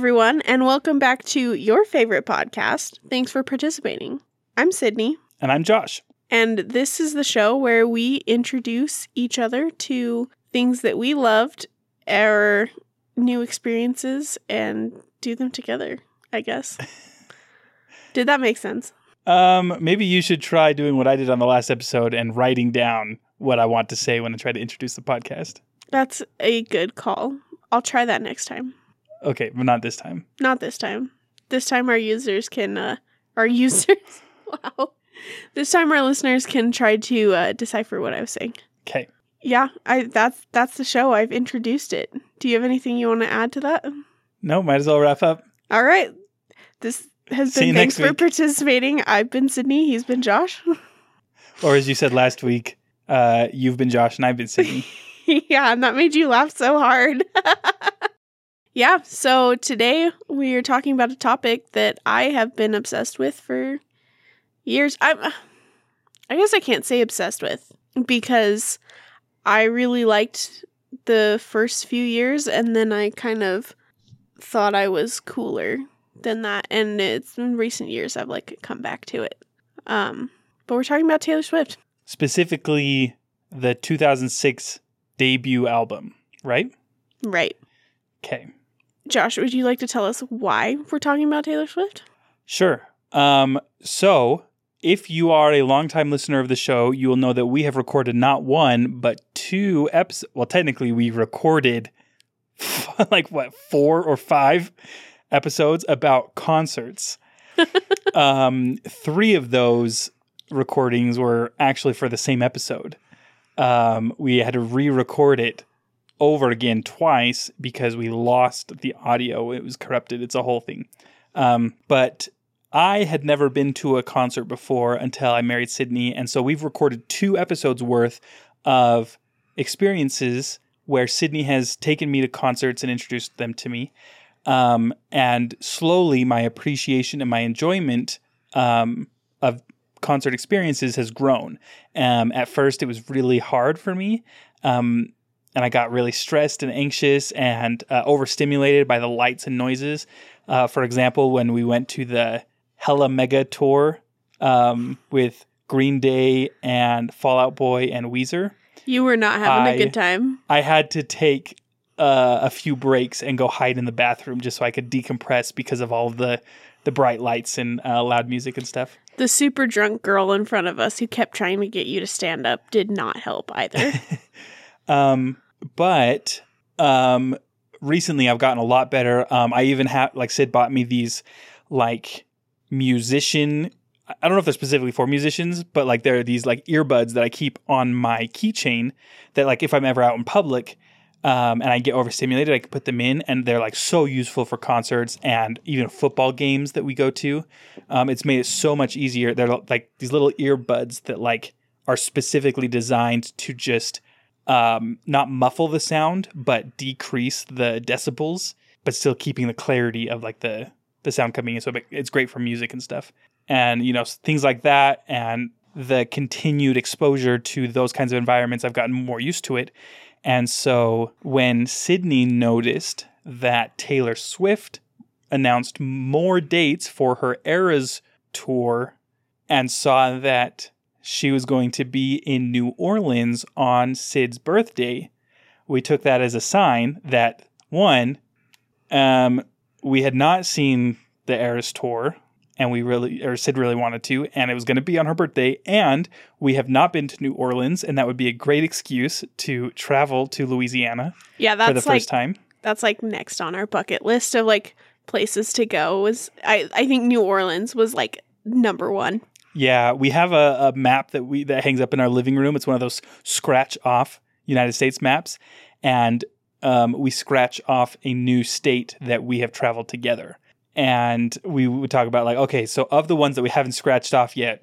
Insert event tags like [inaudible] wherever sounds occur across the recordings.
Everyone, and welcome back to your favorite podcast. Thanks for participating. I'm Sydney, And I'm Josh. and this is the show where we introduce each other to things that we loved, our new experiences, and do them together, I guess. [laughs] Did that make sense? Um, maybe you should try doing what I did on the last episode and writing down what I want to say when I try to introduce the podcast. That's a good call. I'll try that next time. Okay, but not this time. Not this time. This time our users can uh our [laughs] users wow. This time our listeners can try to uh, decipher what I was saying. Okay. Yeah, I that's that's the show. I've introduced it. Do you have anything you want to add to that? No, might as well wrap up. All right. This has been thanks for week. participating. I've been Sydney, he's been Josh. [laughs] Or as you said last week, uh, you've been Josh and I've been Sydney. [laughs] yeah, and that made you laugh so hard. Yeah, so today we are talking about a topic that I have been obsessed with for years. I'm I guess I can't say obsessed with because I really liked the first few years and then I kind of thought I was cooler than that and it's in recent years I've like come back to it. Um but we're talking about Taylor Swift. Specifically, the 2006 debut album, right? Right. Okay. Josh, would you like to tell us why we're talking about Taylor Swift? Sure. Um, so, if you are a longtime listener of the show, you will know that we have recorded not one, but two episodes. Well, technically, we recorded [laughs] like what, four or five episodes about concerts. [laughs] um, three of those recordings were actually for the same episode. Um, we had to re record it over again twice because we lost the audio. It was corrupted. It's a whole thing. Um, but I had never been to a concert before until I married Sydney. And so we've recorded two episodes worth of experiences where Sydney has taken me to concerts and introduced them to me. Um, and slowly my appreciation and my enjoyment um, of concert experiences has grown. Um, at first, it was really hard for me. Um, and I got really stressed and anxious and uh, overstimulated by the lights and noises. Uh, for example, when we went to the Hella Mega tour um, with Green Day and Fall Out Boy and Weezer, You were not having I- a good time. I had to take uh, a few breaks and go hide in the bathroom just so I could decompress because of all of the the bright lights and uh, loud music and stuff. The super drunk girl in front of us who kept trying to get you to stand up did not help either. [laughs] Um, but um, recently I've gotten a lot better. Um, I even have like Sid bought me these like musician. I don't know if they're specifically for musicians, but like there are these like earbuds that I keep on my keychain that like if I'm ever out in public um, and I get overstimulated, I can put them in, and they're like so useful for concerts and even football games that we go to. Um, it's made it so much easier. They're like these little earbuds that like are specifically designed to just um, not muffle the sound, but decrease the decibels, but still keeping the clarity of like the the sound coming in. So it's great for music and stuff, and you know things like that, and the continued exposure to those kinds of environments. I've gotten more used to it, and so when Sydney noticed that Taylor Swift announced more dates for her Eras tour, and saw that she was going to be in New Orleans on Sid's birthday, we took that as a sign that one, um, we had not seen the Eras tour, and we really, or Sid really wanted to, and it was going to be on her birthday, and we have not been to New Orleans, and that would be a great excuse to travel to Louisiana yeah, for the that's first time. that's like next on our bucket list of like places to go. Was I I think New Orleans was like number one. Yeah, we have a, a map that we that hangs up in our living room. It's one of those scratch off United States maps, and um, we scratch off a new state that we have traveled together. And we would talk about like, okay, so of the ones that we haven't scratched off yet,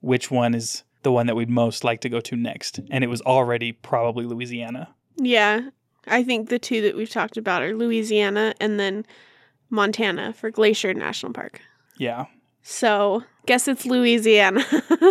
which one is the one that we'd most like to go to next? And it was already probably Louisiana. Yeah, I think the two that we've talked about are Louisiana and then Montana for Glacier National Park. Yeah. So guess it's Louisiana.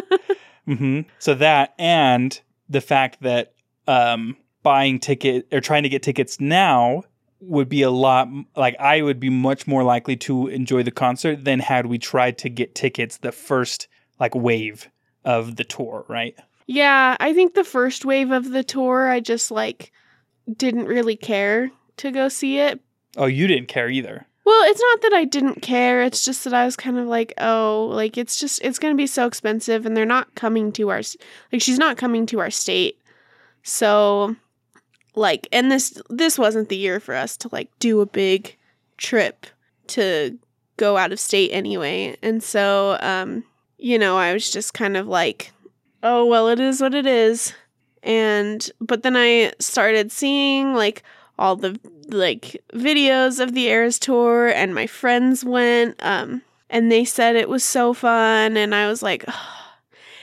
[laughs] hmm So that and the fact that um, buying ticket or trying to get tickets now would be a lot like I would be much more likely to enjoy the concert than had we tried to get tickets the first like wave of the tour, right? Yeah, I think the first wave of the tour, I just like didn't really care to go see it. Oh, you didn't care either. Well, it's not that I didn't care. It's just that I was kind of like, oh, like it's just it's going to be so expensive and they're not coming to our like she's not coming to our state. So like and this this wasn't the year for us to like do a big trip to go out of state anyway. And so um you know, I was just kind of like, oh, well, it is what it is. And but then I started seeing like all the like videos of the Eras tour and my friends went um and they said it was so fun and I was like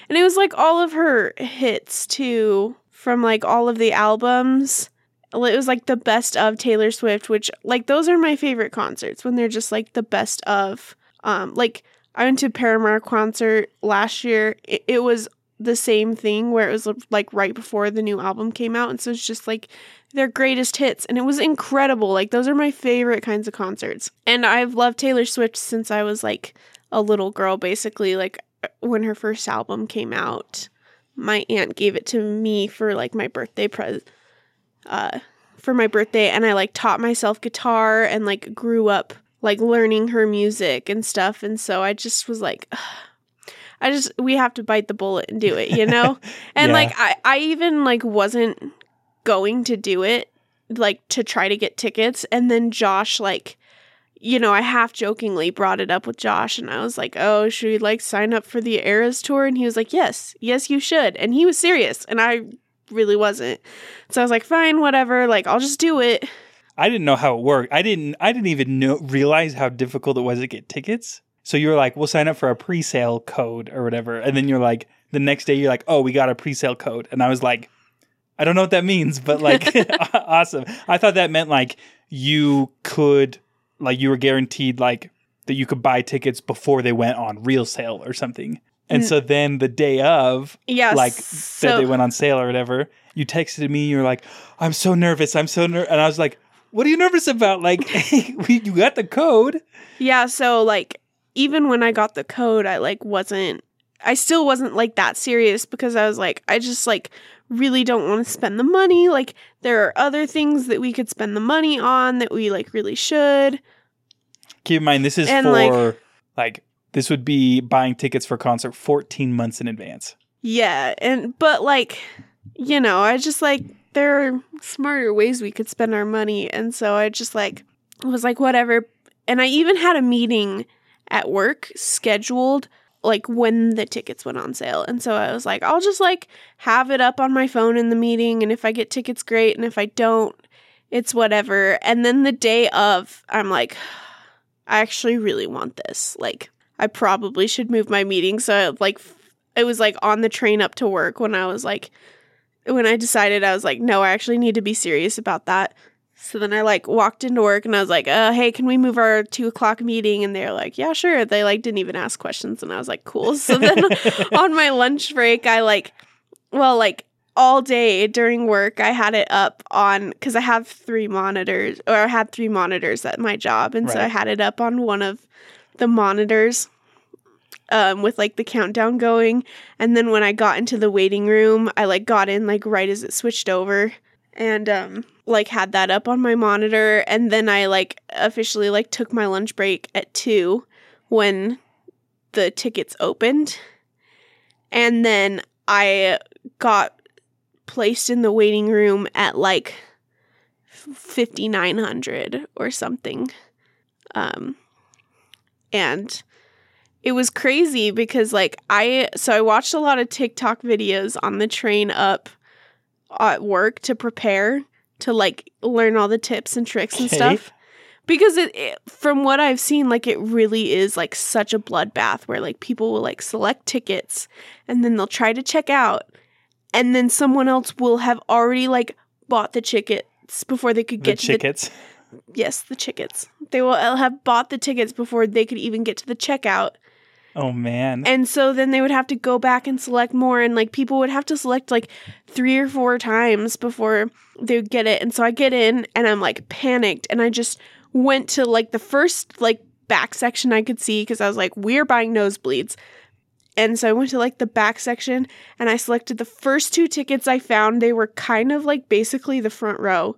and it was like all of her hits too from like all of the albums. It was like the best of Taylor Swift which like those are my favorite concerts when they're just like the best of um like I went to Paramore concert last year. It, it was the same thing where it was like right before the new album came out and so it's just like their greatest hits and it was incredible. Like those are my favorite kinds of concerts. And i've loved taylor swift since i was like a little girl basically. Like when her first album came out my aunt gave it to me for like my birthday present uh for my birthday and i like taught myself guitar and like grew up like learning her music and stuff and so i just was like Ugh [sighs] I just we have to bite the bullet and do it, you know? [laughs] And Yeah. like I I even like wasn't going to do it like to try to get tickets and then Josh like you know, I half jokingly brought it up with Josh and I was like, "Oh, should we like sign up for the Eras tour?" And he was like, "Yes. Yes, you should." And he was serious and I really wasn't. So I was like, "Fine, whatever. Like I'll just do it." I didn't know how it worked. I didn't I didn't even know realize how difficult it was to get tickets. So you were like, "We'll sign up for a pre-sale code or whatever." And then you're like the next day you're like, "Oh, we got a pre-sale code." And I was like, I don't know what that means, but like [laughs] [laughs] awesome. I thought that meant like you could like you were guaranteed like that you could buy tickets before they went on real sale or something. And Mm. so then the day of Yeah. like so, that they went on sale or whatever, you texted me. You're like, "I'm so nervous. I'm so nervous," and I was like, "What are you nervous about? Like, [laughs] we, you got the code." Yeah, so like even when I got the code, I like wasn't I still wasn't like that serious because I was like I just like really don't want to spend the money. Like there are other things that we could spend the money on that we like really should. Keep in mind, this is And, for like- like, this would be buying tickets for concert 14 months in advance. Yeah, and but like you know, I just like there are smarter ways we could spend our money and so I just like was like whatever. And I even had a meeting at work scheduled like when the tickets went on sale. And so I was like I'll just like have it up on my phone in the meeting and if I get tickets great and if I don't it's whatever. And then the day of I'm like I actually really want this. Like I probably should move my meeting so like it was like on the train up to work when I was like, when I decided I was like, no, I actually need to be serious about that. So then I like walked into work and I was like, uh, hey, can we move our two o'clock meeting? And they're like, yeah, sure. They like didn't even ask questions. And I was like, cool. So then [laughs] on my lunch break, I like, well, like all day during work, I had it up on because I have three monitors or I had three monitors at my job. And so I had it up on one of the monitors um, with like the countdown going. And then when I got into the waiting room, I like got in like right as it switched over and um like had that up on my monitor and then I like officially like took my lunch break at 2 when the tickets opened. And then I got placed in the waiting room at like 5900 or something. Um and it was crazy because like I so I watched a lot of TikTok videos on the train up at work to prepare to like learn all the tips and tricks and Okay. stuff because it, it from what I've seen like it really is like such a bloodbath where like people will like select tickets and then they'll try to check out and then someone else will have already like bought the tickets before they could The get to the tickets. yes, the tickets. They will have bought the tickets before they could even get to the checkout. Oh man. And so then they would have to go back and select more, and like people would have to select like three or four times before they would get it. And so I get in and I'm like panicked, and I just went to like the first like back section I could see because I was like, we're buying nosebleeds. And so I went to like the back section and I selected the first two tickets I found. They were kind of like basically the front row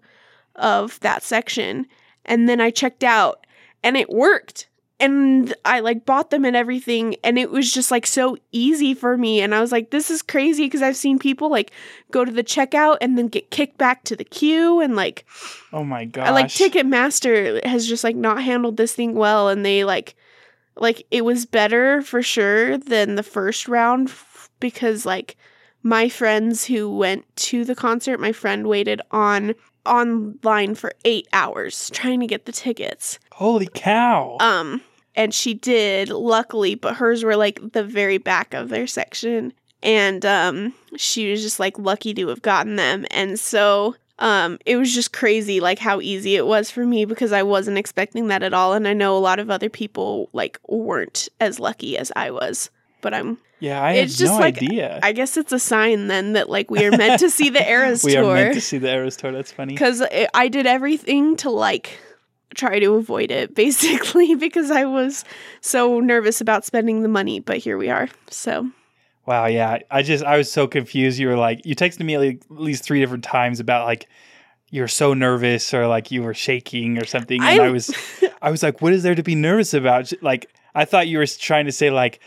of that section. And then I checked out and it worked and I like bought them and everything and it was just like so easy for me and I was like this is crazy because I've seen people like go to the checkout and then get kicked back to the queue and like oh my god I like Ticketmaster has just like not handled this thing well and they like like it was better for sure than the first round f- because like my friends who went to the concert my friend waited on online for 8 hours trying to get the tickets Holy cow. um, and she did, luckily, but hers were like the very back of their section. And um, she was just like lucky to have gotten them. And so um, it was just crazy, like how easy it was for me because I wasn't expecting that at all. And I know a lot of other people like weren't as lucky as I was. But I'm, yeah, I it's just no like- idea. I guess it's a sign then that like we are meant to see the [laughs] Eras we tour. We are meant to see the Eras tour. That's funny. because I did everything to like try to avoid it [laughs] basically because I was so nervous about spending the money, but here we are. So, Wow, yeah. I just I was so confused. You were like you texted me like at least three different times about like you were so nervous or like you were shaking or something. And I, I- was [laughs] I was like, what is there to be nervous about? Like I thought you were trying to say like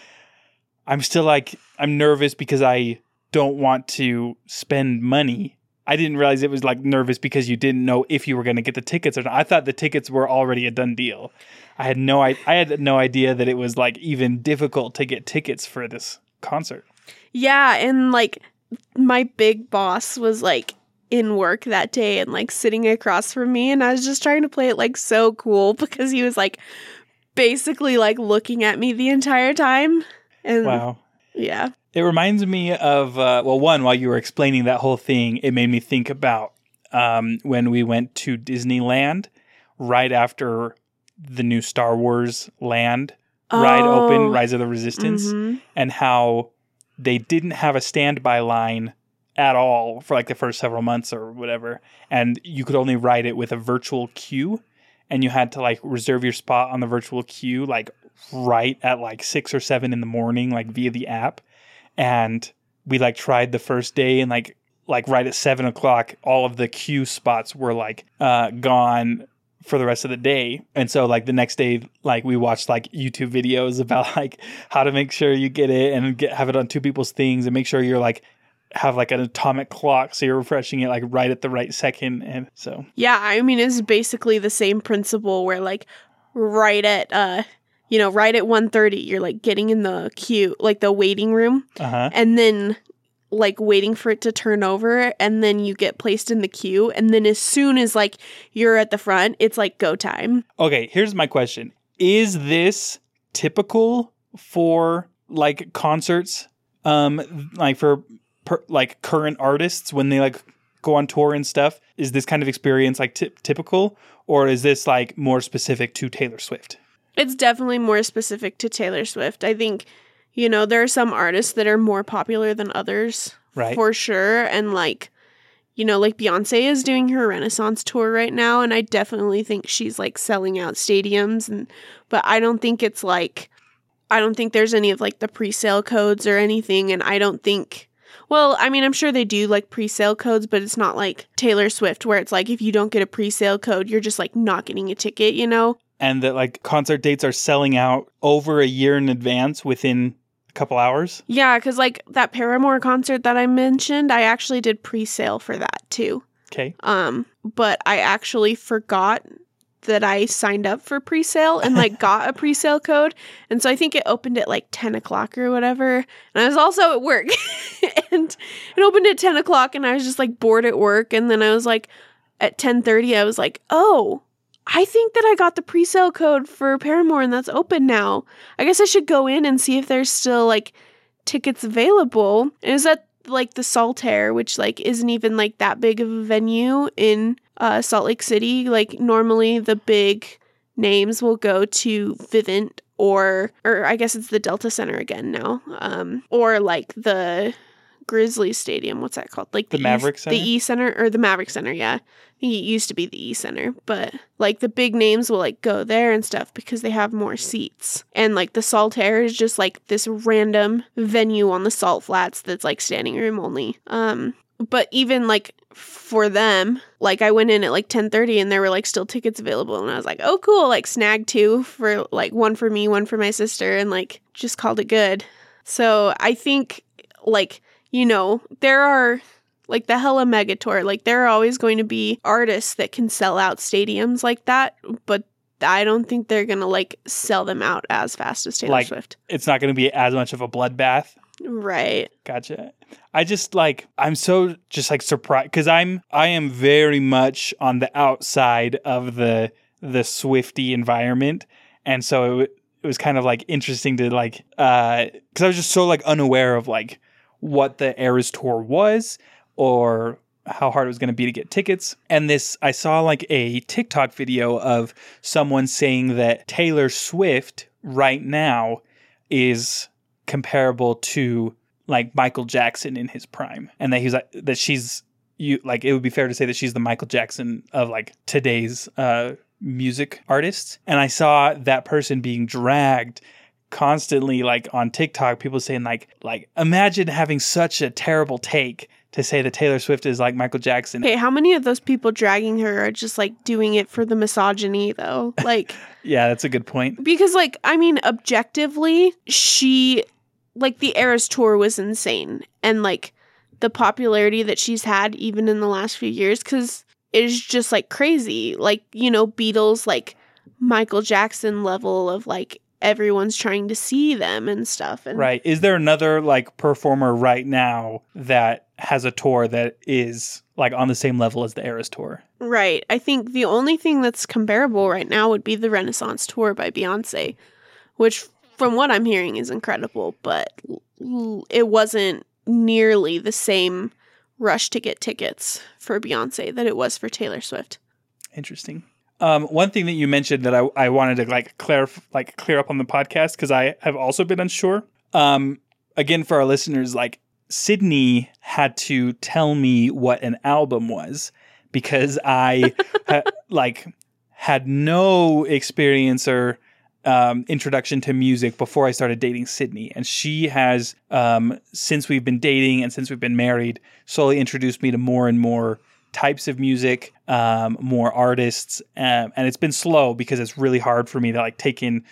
I'm still like I'm nervous because I don't want to spend money. I didn't realize it was like nervous because you didn't know if you were going to get the tickets or not. I thought the tickets were already a done deal. I had no I, I had no idea that it was like even difficult to get tickets for this concert. yeah, and like my big boss was like in work that day and like sitting across from me and I was just trying to play it like so cool [laughs] because he was like basically like looking at me the entire time. And Wow. yeah. It reminds me of uh, well, one while you were explaining that whole thing, it made me think about um, when we went to Disneyland right after the new Star Wars land ride open, Oh. Rise of the Resistance, Mhm. and how they didn't have a standby line at all for like the first several months or whatever, and you could only ride it with a virtual queue, and you had to like reserve your spot on the virtual queue like right at like six or seven in the morning, like via the app, and we like tried the first day and like like right at seven o'clock, all of the queue spots were like uh, gone for the rest of the day. And so like the next day, like we watched like YouTube videos [laughs] about like how to make sure you get it and get have it on two people's things and make sure you're like have like an atomic clock so you're refreshing it like right at the right second and so Yeah, I mean it's basically the same principle where like right at uh you know, right at 1:30 you're like getting in the queue, like the waiting room uh-huh and then like waiting for it to turn over and then you get placed in the queue and then as soon as like you're at the front, it's like go time. Okay, here's my question. Is this typical for like concerts um like for per, like current artists when they like go on tour and stuff? Is this kind of experience like ty- typical or is this like more specific to Taylor Swift? It's definitely more specific to Taylor Swift. I think you know, there are some artists that are more popular than others Right. for sure and like you know like beyonce is doing her renaissance tour right now and i definitely think she's like selling out stadiums and but i don't think it's like i don't think there's any of like the pre-sale codes or anything and i don't think well i mean i'm sure they do like pre-sale codes but it's not like taylor swift where it's like if you don't get a pre-sale code you're just like not getting a ticket you know and that like concert dates are selling out over a year in advance within a couple hours? yeah because like that paramore concert that i mentioned i actually did pre-sale for that too Okay. Um, but I actually forgot that I signed up for pre-sale and like [laughs] got a pre-sale code, and so I think it opened at like ten o'clock or whatever. And I was also at work, [laughs] and it opened at ten o'clock, and I was just like bored at work, and then I was like, at ten thirty, I was like, oh. I think that I got the pre-sale code for Paramore and that's open now. I guess I should go in and see if there's still like tickets available. And it was at like the Saltair, which like isn't even like that big of a venue in uh, Salt Lake City. Like normally the big names will go to Vivint or or I guess it's the Delta Center again now. Um, or like the Grizzly Stadium. What's that called? Like The E- Maverik Center? The E Center or the Maverik Center? Yeah, I think it used to be the E Center, but like the big names will like go there and stuff because they have more seats. And like the Saltair is just like this random venue on the Salt Flats that's like standing room only. Um, but even like for them, like I went in at like 10:30 and there were like still tickets available and I was like, "Oh cool, like snag two for like one for me, one for my sister and like just called it good." So, I think like, you know, there are like the Hella Mega Tour, like there are always going to be artists that can sell out stadiums like that, but I don't think they're going to like sell them out as fast as Taylor Like- Swift. It's not going to be as much of a bloodbath. Right. Gotcha. I just like I'm so just like surprised because I'm I am very much on the outside of the the Swiftie environment, and so it, it was kind of like interesting to like uh because I was just so like unaware of like what the Eras tour was or how hard it was going to be to get tickets. And this I saw like a TikTok video of someone saying that Taylor Swift right now is comparable to like Michael Jackson in his prime, and that he's like that she's you like it would be fair to say that she's the Michael Jackson of like today's uh, music artists. And I saw that person being dragged constantly like on TikTok, people saying like like imagine having such a terrible take to say that Taylor Swift is like Michael Jackson. Okay, how many of those people dragging her are just like doing it for the misogyny though? [laughs] Like Yeah, that's a good point. because like I mean objectively, she like the Eras tour was insane and like the popularity that she's had even in the last few years cuz it is just like crazy. Like, you know, Beatles like Michael Jackson level of like everyone's trying to see them and stuff and Right. Is there another like performer right now that has a tour that is like on the same level as the Eras tour? Right. I think the only thing that's comparable right now would be the Renaissance tour by Beyonce, which from what I'm hearing is incredible, but it wasn't nearly the same rush to get tickets for Beyonce that it was for Taylor Swift. Interesting. Um, one thing that you mentioned that I, I wanted to like clarify, like clear up on the podcast because I have also been unsure. Um, again, for our listeners, like Sydney had to tell me what an album was because I [laughs] ha- like had no experience or um, introduction to music before I started dating Sydney, and she has um, since we've been dating and since we've been married, slowly introduced me to more and more types of music, um, more artists, um, and it's been slow because it's really hard for me to like take in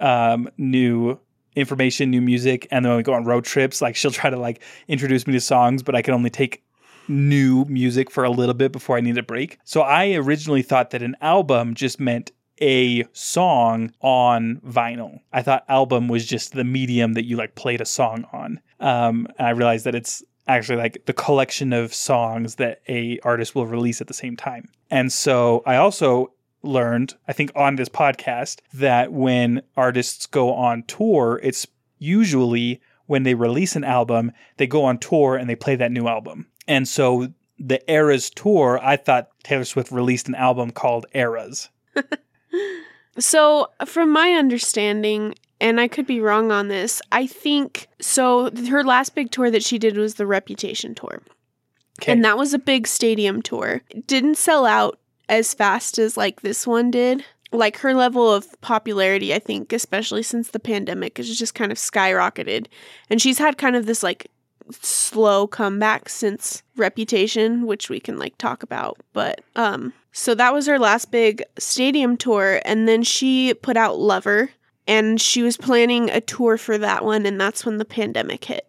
um, new information, new music, and then when we go on road trips, like she'll try to like introduce me to songs, but I can only take new music for a little bit before I need a break. So I originally thought that an album just meant a song on vinyl. I thought album was just the medium that you like played a song on. Um, and I realized that it's actually like the collection of songs that a artist will release at the same time. And so I also learned, I think on this podcast, that when artists go on tour, it's usually when they release an album, they go on tour and they play that new album. And so the Eras tour, I thought Taylor Swift released an album called Eras. [laughs] So, from my understanding, and I could be wrong on this, I think so. Her last big tour that she did was the Reputation tour. Okay. And that was a big stadium tour. It didn't sell out as fast as like this one did. Like her level of popularity, I think, especially since the pandemic, has just kind of skyrocketed. And she's had kind of this like slow comeback since Reputation, which we can like talk about. But um so that was her last big stadium tour and then she put out Lover and she was planning a tour for that one and that's when the pandemic hit.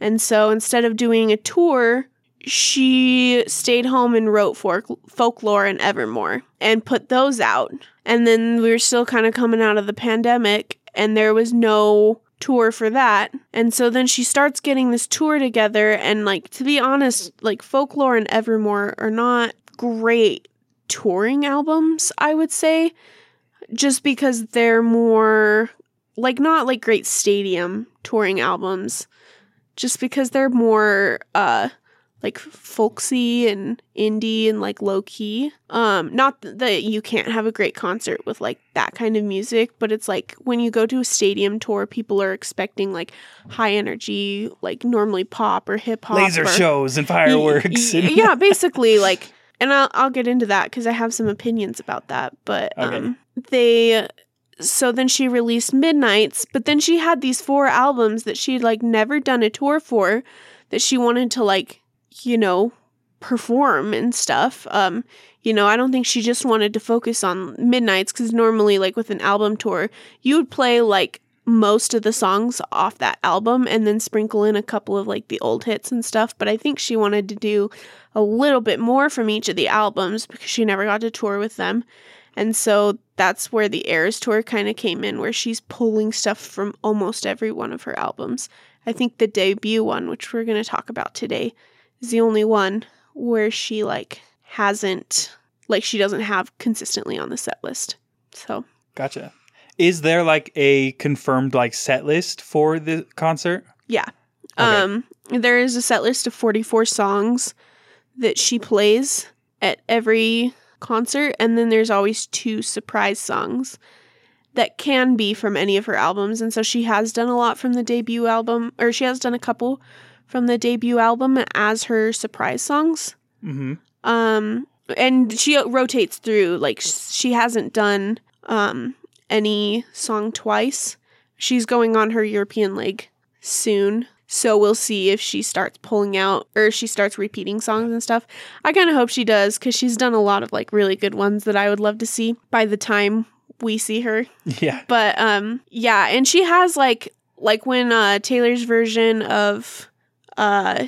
And so instead of doing a tour, she stayed home and wrote folk- folklore and evermore and put those out and then we were still kind of coming out of the pandemic and there was no tour for that. And so then she starts getting this tour together. And like to be honest like folklore and evermore are not great touring albums i would say just because they're more like not like great stadium touring albums just because they're more uh like folksy and indie and like low key. Um, not that you can't have a great concert with like that kind of music, but it's like when you go to a stadium tour, people are expecting like high energy, like normally pop or hip hop, Laser or- shows and fireworks. Y- y- and- yeah, [laughs] basically like and I'll I'll get into that cuz I have some opinions about that, but Okay. um they so then she released Midnights, but then she had these four albums that she'd like never done a tour for that she wanted to like, you know, perform and stuff. Um you know, I don't think she just wanted to focus on Midnights cuz normally like with an album tour, you would play like most of the songs off that album and then sprinkle in a couple of like the old hits and stuff. But I think she wanted to do a little bit more from each of the albums because she never got to tour with them. And so that's where the Eras tour kind of came in, where she's pulling stuff from almost every one of her albums. I think the debut one, which we're going to talk about today, is the only one where she like hasn't, like, she doesn't have consistently on the set list. So Gotcha. Is there like a confirmed like set list for the concert? Yeah. Okay. Um there is a set list of 44 songs that she plays at every concert and then there's always two surprise songs that can be from any of her albums and so she has done a lot from the debut album or she has done a couple from the debut album as her surprise songs. Mm-hmm. Um and she rotates through like she hasn't done um any song twice. She's going on her European leg soon. So we'll see if she starts pulling out or if she starts repeating songs and stuff. I kind of hope she does cuz she's done a lot of like really good ones that I would love to see by the time we see her. [laughs] Yeah. But um yeah, and she has like like when uh Taylor's version of uh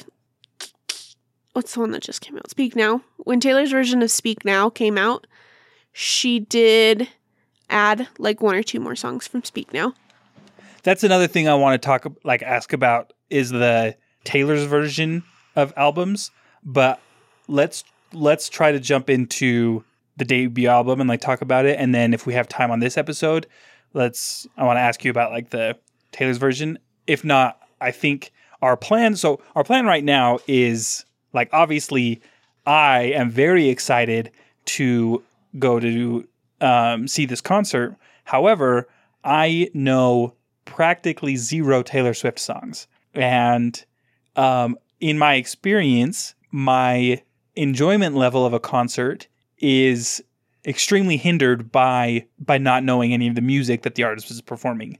what's the one that just came out? Speak Now. When Taylor's version of Speak Now came out, she did add like one or two more songs from Speak Now. That's another thing I want to talk like ask about is the Taylor's version of albums, but let's let's try to jump into the debut album and like talk about it and then if we have time on this episode, let's I want to ask you about like the Taylor's version. If not, I think our plan so our plan right now is like obviously I am very excited to go to um, see this concert. However, I know practically zero Taylor Swift songs. And um, in my experience, my enjoyment level of a concert is extremely hindered by by not knowing any of the music that the artist was performing.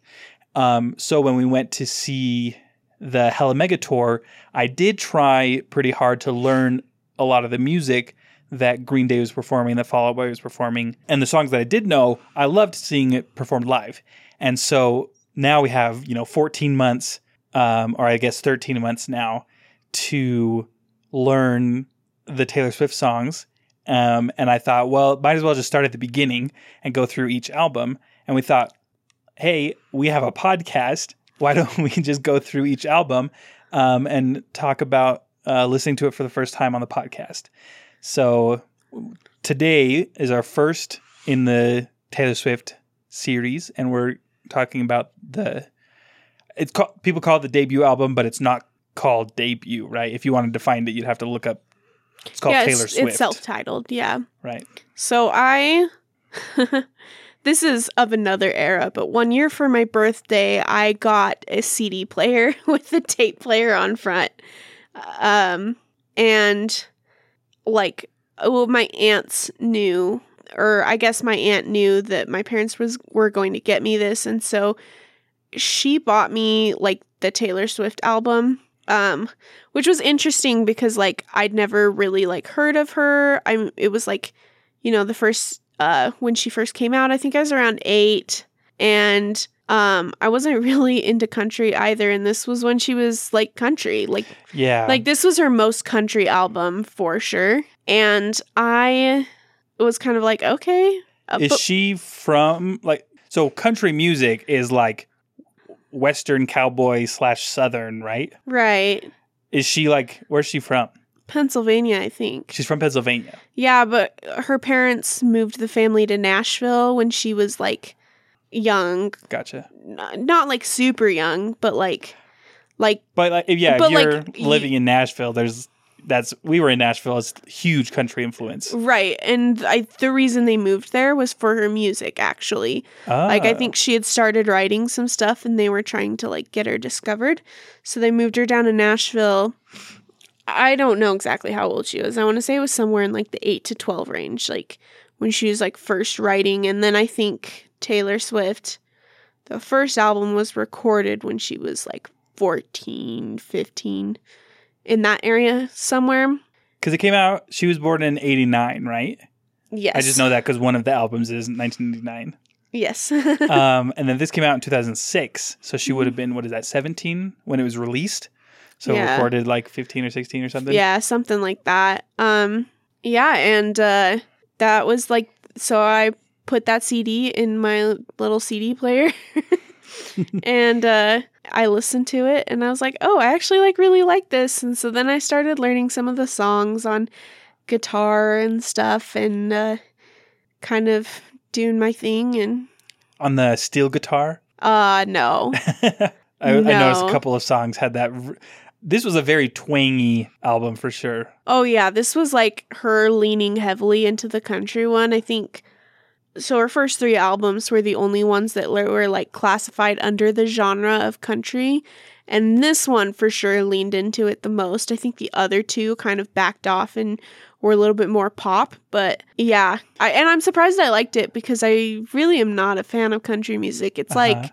Um, so when we went to see the Hella tour, I did try pretty hard to learn a lot of the music that Green Day was performing, that Fall Out Boy was performing, and the songs that I did know, I loved seeing it performed live. And so now we have you know 14 months, um, or I guess 13 months now, to learn the Taylor Swift songs. Um, and I thought, well, might as well just start at the beginning and go through each album. And we thought, hey, we have a podcast. Why don't [laughs] we just go through each album um, and talk about uh, listening to it for the first time on the podcast? So today is our first in the Taylor Swift series, and we're talking about the. It's called people call it the debut album, but it's not called debut, right? If you wanted to find it, you'd have to look up. It's called yeah, Taylor it's, Swift, it's self-titled. Yeah. right? So I [laughs] this is of another era, but one year for my birthday, I got a CD player [laughs] with the tape player on front. Um and like well my aunts knew or I guess my aunt knew that my parents was were going to get me this and so she bought me like the Taylor Swift album um which was interesting because like I'd never really like heard of her. I'm it was like you know the first uh when she first came out i think i was around eight and um i wasn't [laughs] really into country either and this was when she was like country like Yeah, like this was her most country album for sure and i was kind of like okay uh, is but- she from like so? Country music is like Western cowboy slash Southern, right? right Is she like where's she from? Pennsylvania i think She's from Pennsylvania. yeah but her parents moved the family to nashville when she was like young Gotcha. N- not like super young but like like But like, yeah, But, if you're like, living in Nashville, there's that's we were in Nashville. It's huge country influence. Right. And I, the reason they moved there was for her music, actually. Like, I Ah. think she had started writing some stuff and they were trying to, like, get her discovered. So they moved her down to Nashville. I don't know exactly how old she was. I want to say it was somewhere in, like, the 8 to 12 range, like, when she was, like, first writing. And then I think Taylor Swift, the first album was recorded when she was, like, 14, 15, in that area somewhere. because it came out. She was born in '89, right? Yes. I just know that because one of the albums is 1989. Yes. [laughs] um, and then this came out in 2006, so she would have been what is that 17 when it was released? So Yeah. recorded like 15 or 16 or something. Yeah, something like that. Um yeah, and uh that was like so I put that CD in my little CD player [laughs] and uh I listened to it and I was like, "Oh, I actually like really like this." And so then I started learning some of the songs on guitar and stuff and uh kind of doing my thing and On the steel guitar, uh no. [laughs] I, I noticed a couple of songs had that. r- This was a very twangy album for sure. Oh yeah, this was like her leaning heavily into the country one. I think so. Her first three albums were the only ones that were like classified under the genre of country, and this one for sure leaned into it the most. I think the other two kind of backed off and were a little bit more pop. But yeah, I and I'm surprised I liked it because I really am not a fan of country music. It's Uh-huh. like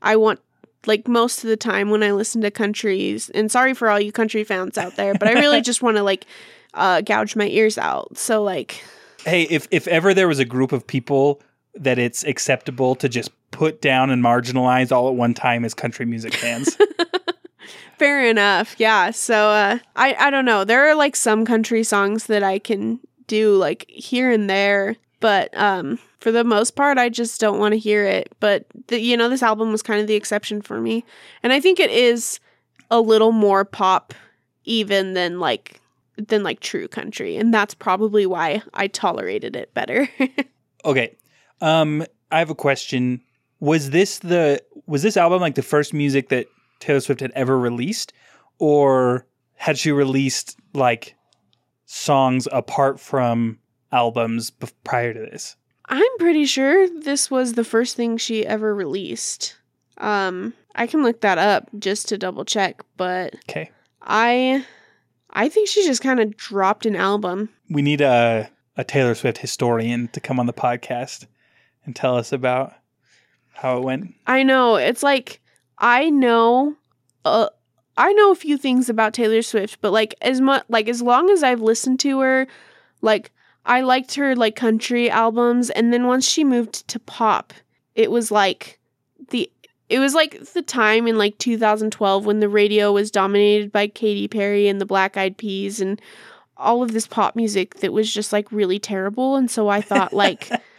I want like most of the time when I listen to countries, and sorry for all you country fans out there, but I really just want to like [laughs] uh, gouge my ears out. So like, Hey, if if ever there was a group of people that it's acceptable to just put down and marginalize all at one time as country music fans. [laughs] fair enough, yeah. So uh, I I don't know. There are like some country songs that I can do like here and there, but um, for the most part, I just don't want to hear it. But the, you know, this album was kind of the exception for me, and I think it is a little more pop even than like than like true country, and that's probably why I tolerated it better. [laughs] okay. Um I have a question. Was this the was this album like the first music that Taylor Swift had ever released or had she released like songs apart from albums prior to this? I'm pretty sure this was the first thing she ever released. Um, I can look that up just to double check, but Okay. I I think she just kind of dropped an album. We need a a Taylor Swift historian to come on the podcast and tell us about how it went. I know, it's like I know uh I know a few things about Taylor Swift, but like as much like as long as I've listened to her, like I liked her like country albums and then once she moved to pop, it was like the it was like the time in like 2012 when the radio was dominated by Katy Perry and the Black Eyed Peas and all of this pop music that was just like really terrible and so I thought like [laughs]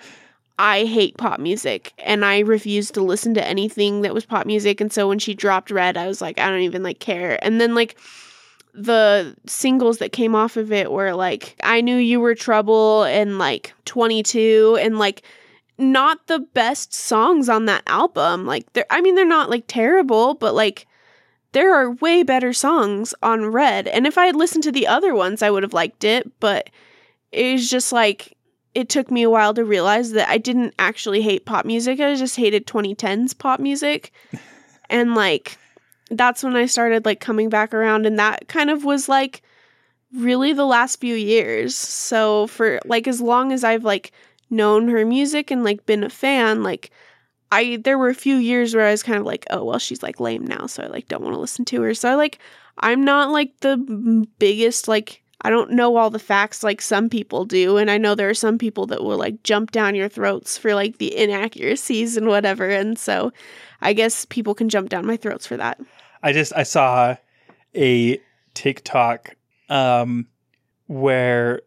I hate pop music and I refused to listen to anything that was pop music. And so when she dropped Red, I was like, I don't even like care. And then like the singles that came off of it were like I Knew You Were Trouble and like 22 and like not the best songs on that album. Like they're I mean they're not like terrible, but like there are way better songs on Red. And if I had listened to the other ones, I would have liked it, but it was just like it took me a while to realize that I didn't actually hate pop music. I just hated 2010s pop music. [laughs] and like that's when I started like coming back around and that kind of was like really the last few years. So for like as long as I've like known her music and like been a fan, like I there were a few years where I was kind of like, oh well, she's like lame now, so I like don't want to listen to her. So I like I'm not like the biggest like I don't know all the facts like some people do, and I know there are some people that will like jump down your throats for like the inaccuracies and whatever, and so I guess people can jump down my throats for that. I just I saw a TikTok um, where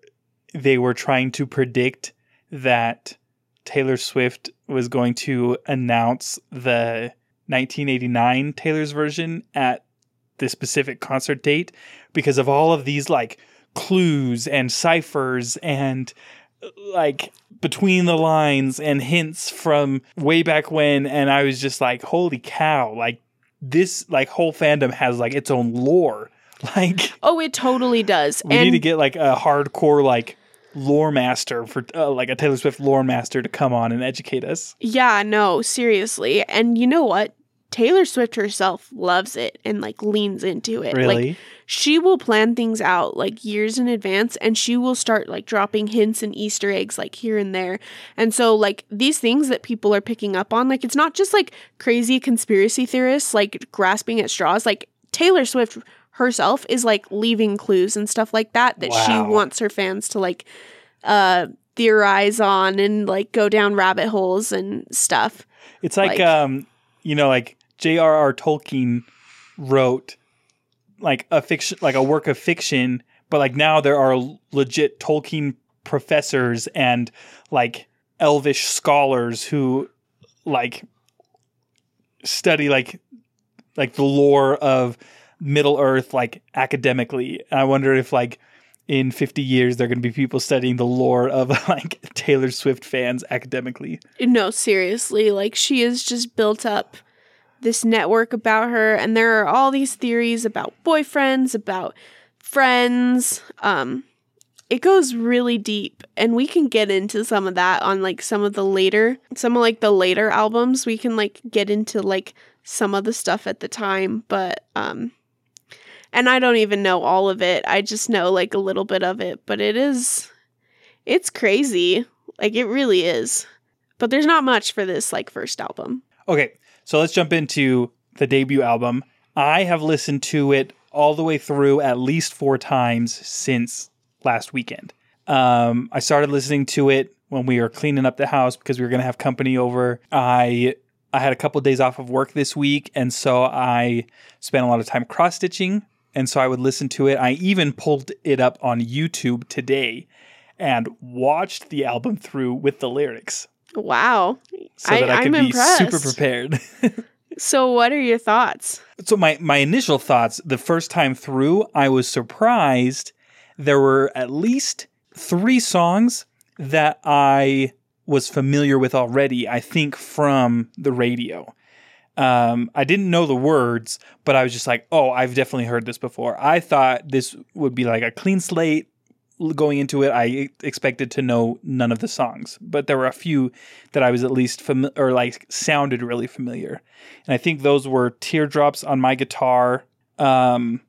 they were trying to predict that Taylor Swift was going to announce the 1989 Taylor's version at this specific concert date because of all of these like clues and ciphers and like between the lines and hints from way back when. And I was just like holy cow like this like whole fandom has like its own lore [laughs] Like Oh, it totally does. we and need to get like a hardcore like lore master for uh, like a Taylor Swift lore master to come on and educate us. yeah, no, seriously. And you know what? Taylor Swift herself loves it and like leans into it. Like Really? she will plan things out like years in advance and she will start like dropping hints and easter eggs like here and there and so like these things that people are picking up on like it's not just like crazy conspiracy theorists like grasping at straws like taylor swift herself is like leaving clues and stuff like that that she wants her fans to like uh theorize on and like go down rabbit holes and stuff It's like, Like- um, you know, like J.R.R. Tolkien wrote like a fiction, like a work of fiction, but like now there are legit Tolkien professors and like elvish scholars who like study like like the lore of Middle Earth like academically. And I wonder if like in 50 years there are going to be people studying the lore of [laughs] like Taylor Swift fans academically. No, seriously, like she has just built up this network about her and there are all these theories about boyfriends, about friends. Um it goes really deep and we can get into some of that on like some of the later some of like the later albums. We can like get into like some of the stuff at the time, but um and I don't even know all of it. I just know like a little bit of it, but it is it's crazy. Like it really is. But there's not much for this like first album. Okay, so let's jump into the debut album. I have listened to it all the way through at least four times since last weekend. Um, I started listening to it when we were cleaning up the house because we were going to have company over. I I had a couple days off of work this week, and so I spent a lot of time cross stitching. And so I would listen to it. I even pulled it up on YouTube today and watched the album through with the lyrics Wow. so I- that I could I'm be super prepared. [laughs] So what are your thoughts? so my my initial thoughts the first time through, I was surprised there were at least 3 songs that I was familiar with already, I think from the radio. Um, I didn't know the words, but I was just like, "Oh, I've definitely heard this before." I thought this would be like a clean slate going into it. I expected to know none of the songs, but there were a few that I was at least familiar or like sounded really familiar. And I think those were Teardrops on My Guitar, um,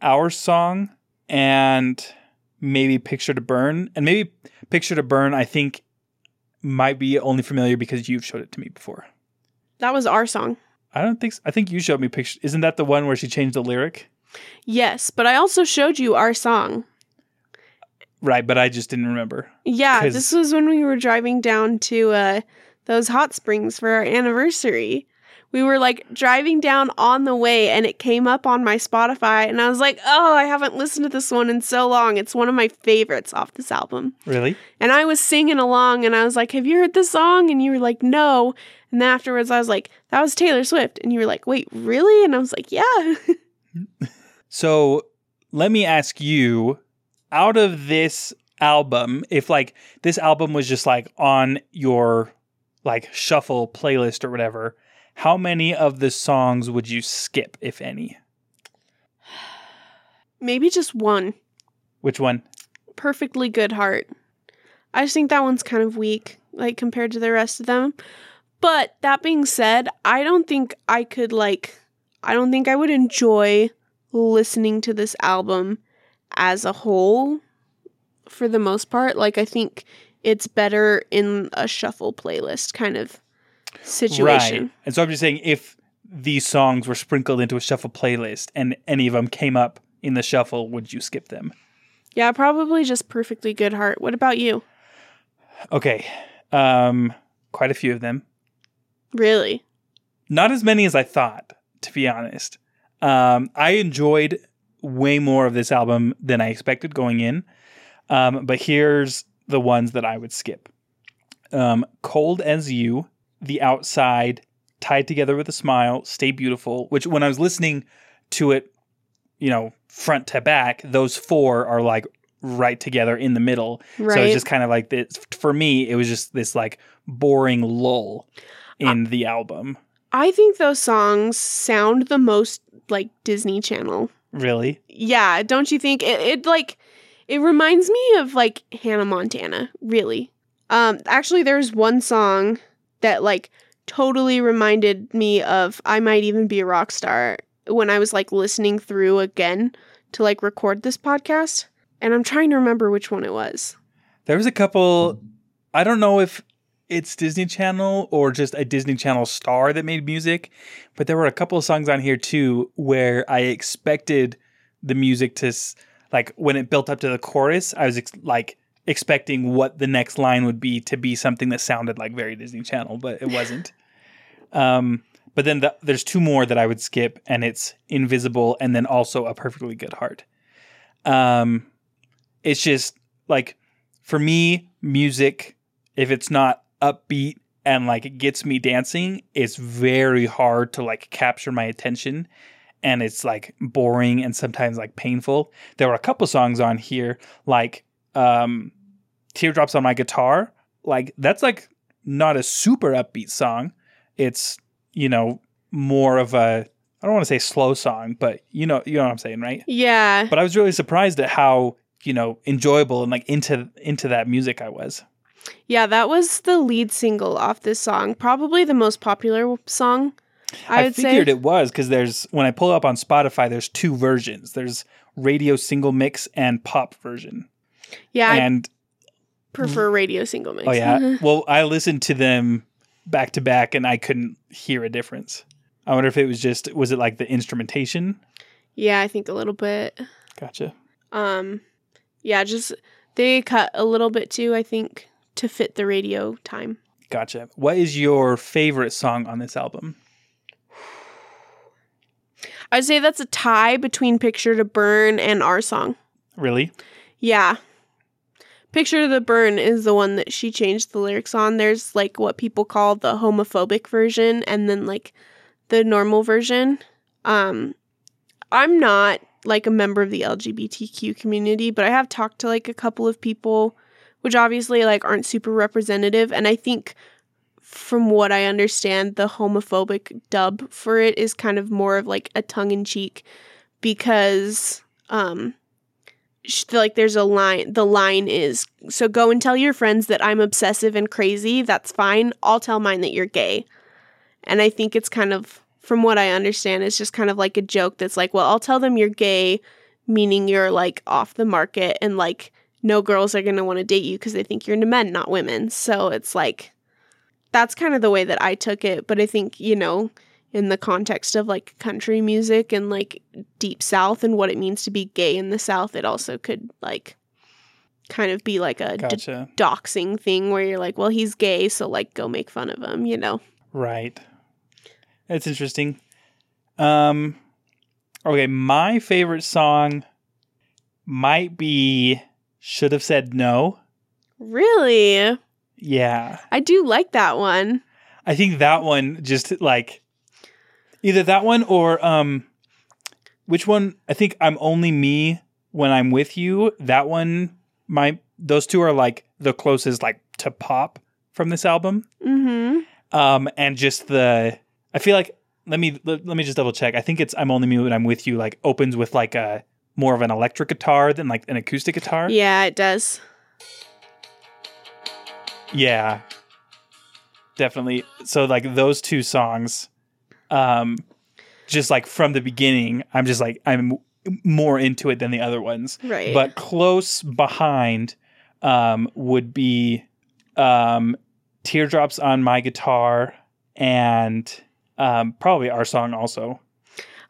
Our Song, and maybe Picture to Burn. And maybe Picture to Burn, I think, might be only familiar because you've showed it to me before. That was our song. I don't think so. I think you showed me picture. Isn't that the one where she changed the lyric? Yes, but I also showed you our song. Right, but I just didn't remember. Yeah, 'Cause- this was when we were driving down to uh those hot springs for our anniversary. We were like driving down on the way and it came up on my Spotify and I was like, "Oh, I haven't listened to this one in so long. It's one of my favorites off this album." Really? And I was singing along and I was like, Have you heard this song? And you were like, No. And then afterwards I was like, That was Taylor Swift. And you were like, Wait, really? And I was like, Yeah. [laughs] So let me ask you out of this album, if like this album was just like on your like shuffle playlist or whatever, how many of the songs would you skip, if any? [sighs] Maybe just one. Which one? Perfectly good heart. I just think that one's kind of weak, like compared to the rest of them. But that being said, I don't think I could like I don't think I would enjoy listening to this album as a whole for the most part. Like I think it's better in a shuffle playlist kind of situation. Right. And so I'm just saying if these songs were sprinkled into a shuffle playlist and any of them came up in the shuffle, would you skip them? Yeah, probably just perfectly good heart. What about you? Okay. Um quite a few of them. Really? Not as many as I thought, to be honest. Um, I enjoyed way more of this album than I expected going in. Um, but here's the ones that I would skip um, Cold as You, The Outside, Tied Together with a Smile, Stay Beautiful, which when I was listening to it, you know, front to back, those four are like right together in the middle. Right. So it's just kind of like this. For me, it was just this like boring lull in the album. I think those songs sound the most like Disney Channel. Really? Yeah, don't you think it, it like it reminds me of like Hannah Montana, really. Um actually there's one song that like totally reminded me of I might even be a rock star when I was like listening through again to like record this podcast and I'm trying to remember which one it was. There was a couple. I don't know if it's Disney Channel or just a Disney Channel star that made music, but there were a couple of songs on here too where I expected the music to like when it built up to the chorus. I was ex- like expecting what the next line would be to be something that sounded like very Disney Channel, but it wasn't. [laughs] um, but then the, there's two more that I would skip, and it's Invisible, and then also A Perfectly Good Heart. Um, it's just like for me, music, if it's not upbeat and like it gets me dancing, it's very hard to like capture my attention. And it's like boring and sometimes like painful. There were a couple songs on here, like um, Teardrops on My Guitar. Like, that's like not a super upbeat song. It's, you know, more of a, I don't want to say slow song, but you know, you know what I'm saying, right? Yeah. But I was really surprised at how, you know, enjoyable and like into into that music I was. Yeah, that was the lead single off this song. Probably the most popular song. I, would figured say. it was because there's when I pull up on Spotify, there's two versions. There's radio single mix and pop version. yeah, I and prefer radio single mix. oh yeah, [laughs] well I listened to them back to back and I couldn't hear a difference. I wonder if it was just was it like the instrumentation? yeah, I think a little bit. Gotcha. Um, yeah, just they cut a little bit too. I think to fit the radio time. Gotcha. What is your favorite song on this album? [sighs] I'd say that's a tie between "Picture to Burn" and our song. Really? Yeah. Picture to Burn is the one that she changed the lyrics on. There's like what people call the homophobic version and then like the normal version. Um I'm not like a member of the LGBTQ community, but I have talked to like a couple of people which obviously like aren't super representative and I think from what I understand the homophobic dub for it is kind of more of like a tongue in cheek because um like there's a line the line is so go and tell your friends that i'm obsessive and crazy that's fine i'll tell mine that you're gay. And i think it's kind of from what i understand it's just kind of like a joke that's like well i'll tell them you're gay meaning you're like off the market and like no girls are going to want to date you because they think you're into men not women so it's like that's kind of the way that i took it but i think you know in the context of like country music and like deep south and what it means to be gay in the south it also could like kind of be like a Gotcha. doxing thing where you're like well he's gay so like go make fun of him you know Right. That's interesting. Um okay, my favorite song might be Should Have Said No. really Yeah. i do like that one I think that one just like either that one or um which one I think I'm only me when I'm with you. That one my those two are like the closest like to pop from this album. mm-hmm um and just the i feel like let me let, let me just double check i think it's i'm only me when i'm with you like opens with like a more of an electric guitar than like an acoustic guitar? Yeah it does. Yeah. Definitely. So like those two songs um just like from the beginning i'm just like i'm more into it than the other ones. Right. But close behind um, would be um, teardrops on my guitar and um, probably our song also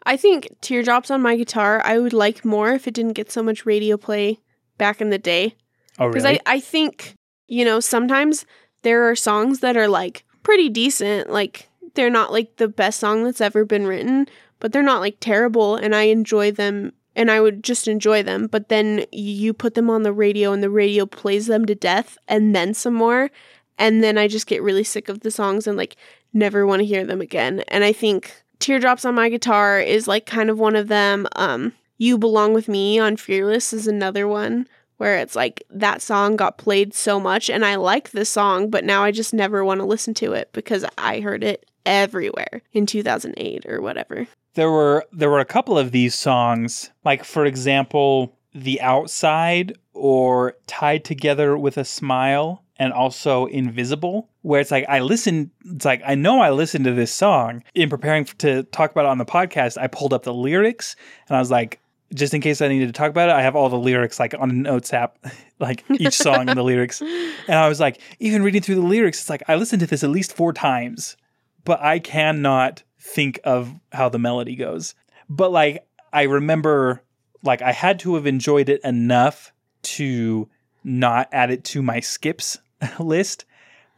i think teardrops on my guitar i would like more if it didn't get so much radio play back in the day oh really? Because I, I think, you know, sometimes there are songs that are like pretty decent. Like they're not like the best song that's ever been written, but they're not like terrible. And I enjoy them and I would just enjoy them. But then you put them on the radio and the radio plays them to death and then some more. And then I just get really sick of the songs and like never want to hear them again. And I think Teardrops on My Guitar is like kind of one of them. Um, You Belong With Me on Fearless is another one where it's like that song got played so much and I like the song, but now I just never want to listen to it because I heard it everywhere in 2008 or whatever. There were there were a couple of these songs, like for example, "The Outside" or "Tied Together with a Smile," and also "Invisible," where it's like I listened. It's like I know I listened to this song in preparing to talk about it on the podcast. I pulled up the lyrics and I was like, just in case I needed to talk about it, I have all the lyrics like on a notes app, [laughs] like each song and the lyrics. And I was like, even reading through the lyrics, it's like I listened to this at least four times, but I cannot think of how the melody goes. But like I remember like I had to have enjoyed it enough to not add it to my skips [laughs] list.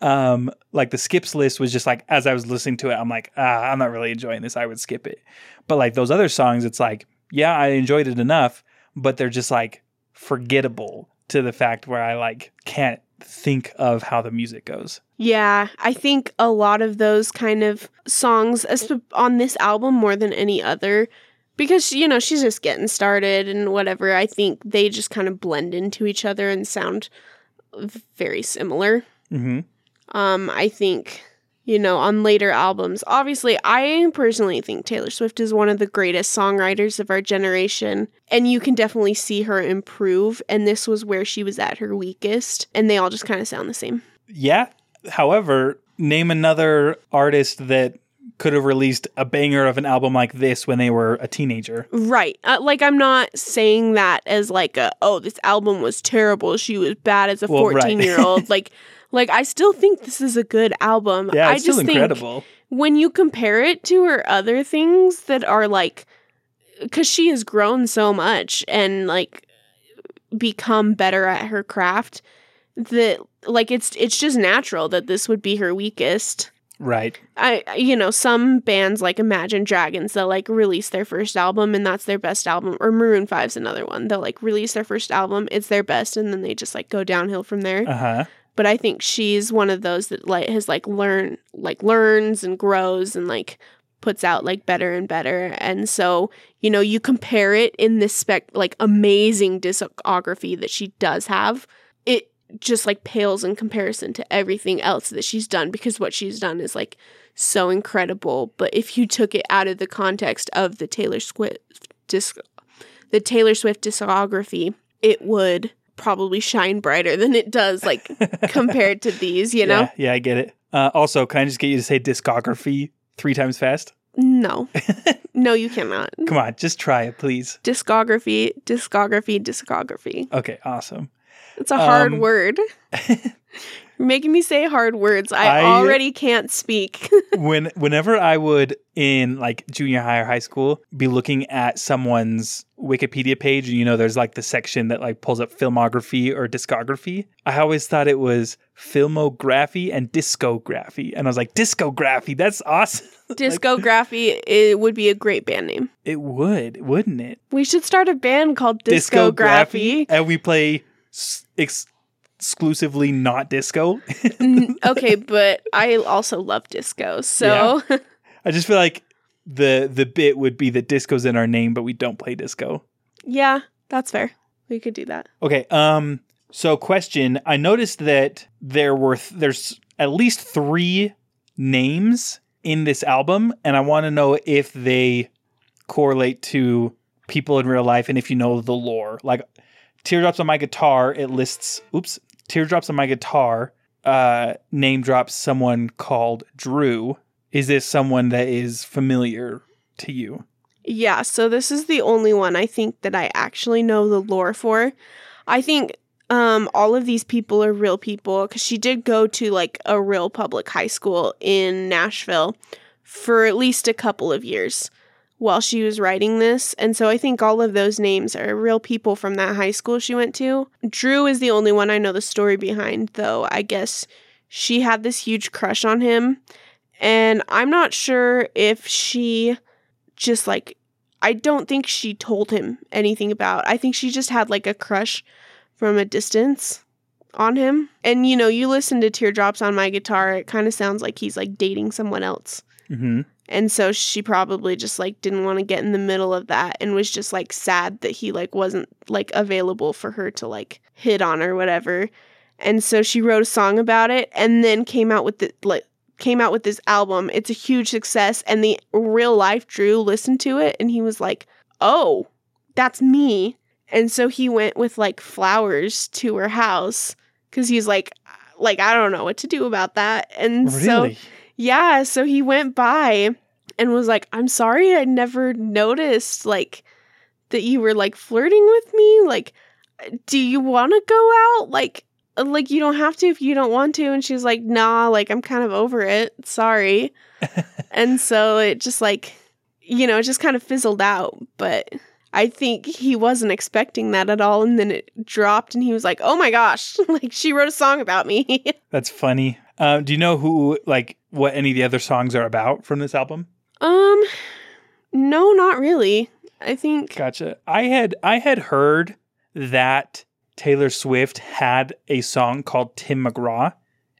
Um, like the skips list was just like as I was listening to it, I'm like, ah, I'm not really enjoying this. I would skip it. But like those other songs, it's like yeah, I enjoyed it enough, but they're just like forgettable to the fact where I like can't think of how the music goes. Yeah, I think a lot of those kind of songs on this album more than any other because you know she's just getting started and whatever. I think they just kind of blend into each other and sound very similar. hmm Um, I think you know, on later albums. Obviously, I personally think Taylor Swift is one of the greatest songwriters of our generation, and you can definitely see her improve. And this was where she was at her weakest, and they all just kind of sound the same. Yeah. However, name another artist that could have released a banger of an album like this when they were a teenager. Right. Uh, like, I'm not saying that as like a, oh, this album was terrible. She was bad as a 14 well, right. year old. [laughs] like, like I still think this is a good album. Yeah, I just still incredible. when you compare it to her other things that are like cuz she has grown so much and like become better at her craft that like it's it's just natural that this would be her weakest. Right. I you know, some bands like Imagine Dragons they'll like release their first album and that's their best album or Maroon 5's another one. They'll like release their first album, it's their best and then they just like go downhill from there. Uh-huh but I think she's one of those that like has like learn like learns and grows and like puts out like better and better. And so, you know, you compare it in this spec like amazing discography that she does have. It just like pales in comparison to everything else that she's done because what she's done is like so incredible. But if you took it out of the context of the Taylor Swift disc the Taylor Swift discography, it would probably shine brighter than it does like [laughs] compared to these, you know? Yeah, yeah I get it. Uh, also, can I just get you to say discography three times fast? No. [laughs] no, you cannot. Come on, just try it, please. Discography, discography, discography. Okay, awesome. It's a hard um, word. [laughs] You're making me say hard words. I, I already can't speak. [laughs] when whenever I would in like junior high or high school be looking at someone's Wikipedia page and you know there's like the section that like pulls up filmography or discography. I always thought it was filmography and discography. And I was like, discography, that's awesome. [laughs] Discography like, it would be a great band name. It would, wouldn't it? We should start a band called Discography. discography and we play ex- exclusively not disco. [laughs] okay, but I also love disco. So yeah. [laughs] I just feel like the the bit would be that disco's in our name, but we don't play disco. Yeah, that's fair. We could do that. Okay. Um. So, question: I noticed that there were th- there's at least three names in this album, and I want to know if they correlate to people in real life and if you know the lore. Like, teardrops on my guitar, it lists. Oops, Teardrops on My Guitar uh, name drops someone called Drew. Is this someone that is familiar to you? Yeah, so this is the only one I think that I actually know the lore for. I think um, all of these people are real people because she did go to like a real public high school in Nashville for at least a couple of years while she was writing this. And so I think all of those names are real people from that high school she went to. Drew is the only one I know the story behind, though. I guess she had this huge crush on him. And I'm not sure if she just like, I don't think she told him anything about. I think she just had like a crush from a distance on him. And you know, you listen to Teardrops on my guitar, it kind of sounds like he's like dating someone else. Mm-hmm. And so she probably just like didn't want to get in the middle of that and was just like sad that he like wasn't like available for her to like hit on or whatever. And so she wrote a song about it and then came out with the like came out with this album. It's a huge success. And the real life Drew listened to it and he was like, oh, that's me. And so he went with like flowers to her house because he's like, like, I don't know what to do about that. And so, yeah, so he went by and was like, I'm sorry I never noticed like that you were like flirting with me. Like, do you want to go out? Like, like you don't have to if you don't want to. And she's like, nah, like I'm kind of over it. Sorry. [laughs] and so it just like, you know, it just kind of fizzled out. But I think he wasn't expecting that at all. And then it dropped and he was like, oh my gosh, [laughs] like she wrote a song about me. [laughs] That's funny. Uh, do you know who, like, what any of the other songs are about from this album? Um, no, not really. I think, Gotcha. I had I had heard that Taylor Swift had a song called Tim McGraw,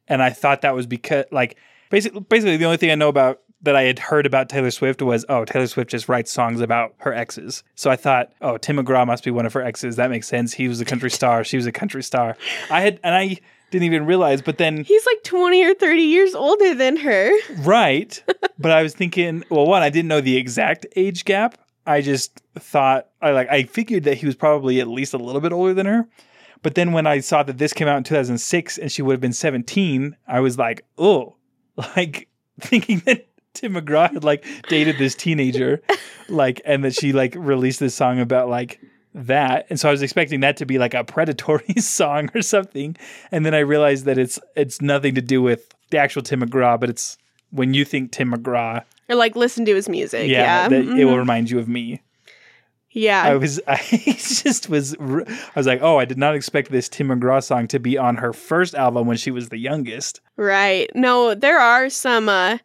and I thought that was because like basically basically the only thing I know about that I had heard about Taylor Swift was oh Taylor Swift just writes songs about her exes. So I thought oh Tim McGraw must be one of her exes. That makes sense. He was a country star. She was a country star. I had and I didn't even realize, but then he's like 20 or 30 years older than her. [laughs] Right. but I was thinking, well, one, I didn't know the exact age gap. I just thought I like I figured that he was probably at least a little bit older than her. But then when I saw that this came out in 2006 and she would have been 17, I was like, "Oh." [laughs] Like thinking that Tim McGraw had like dated this teenager like and that she like released this song about like that. And so I was expecting that to be like a predatory [laughs] song or something. And then I realized that it's it's nothing to do with the actual Tim McGraw, but it's when you think Tim McGraw, Or like listen to his music. yeah, Yeah. that it will mhm. remind you of me. Yeah. I was, [laughs] I just was, i was like, oh, I did not expect this Tim McGraw song to be on her first album when she was the youngest. Right. No, there are some uh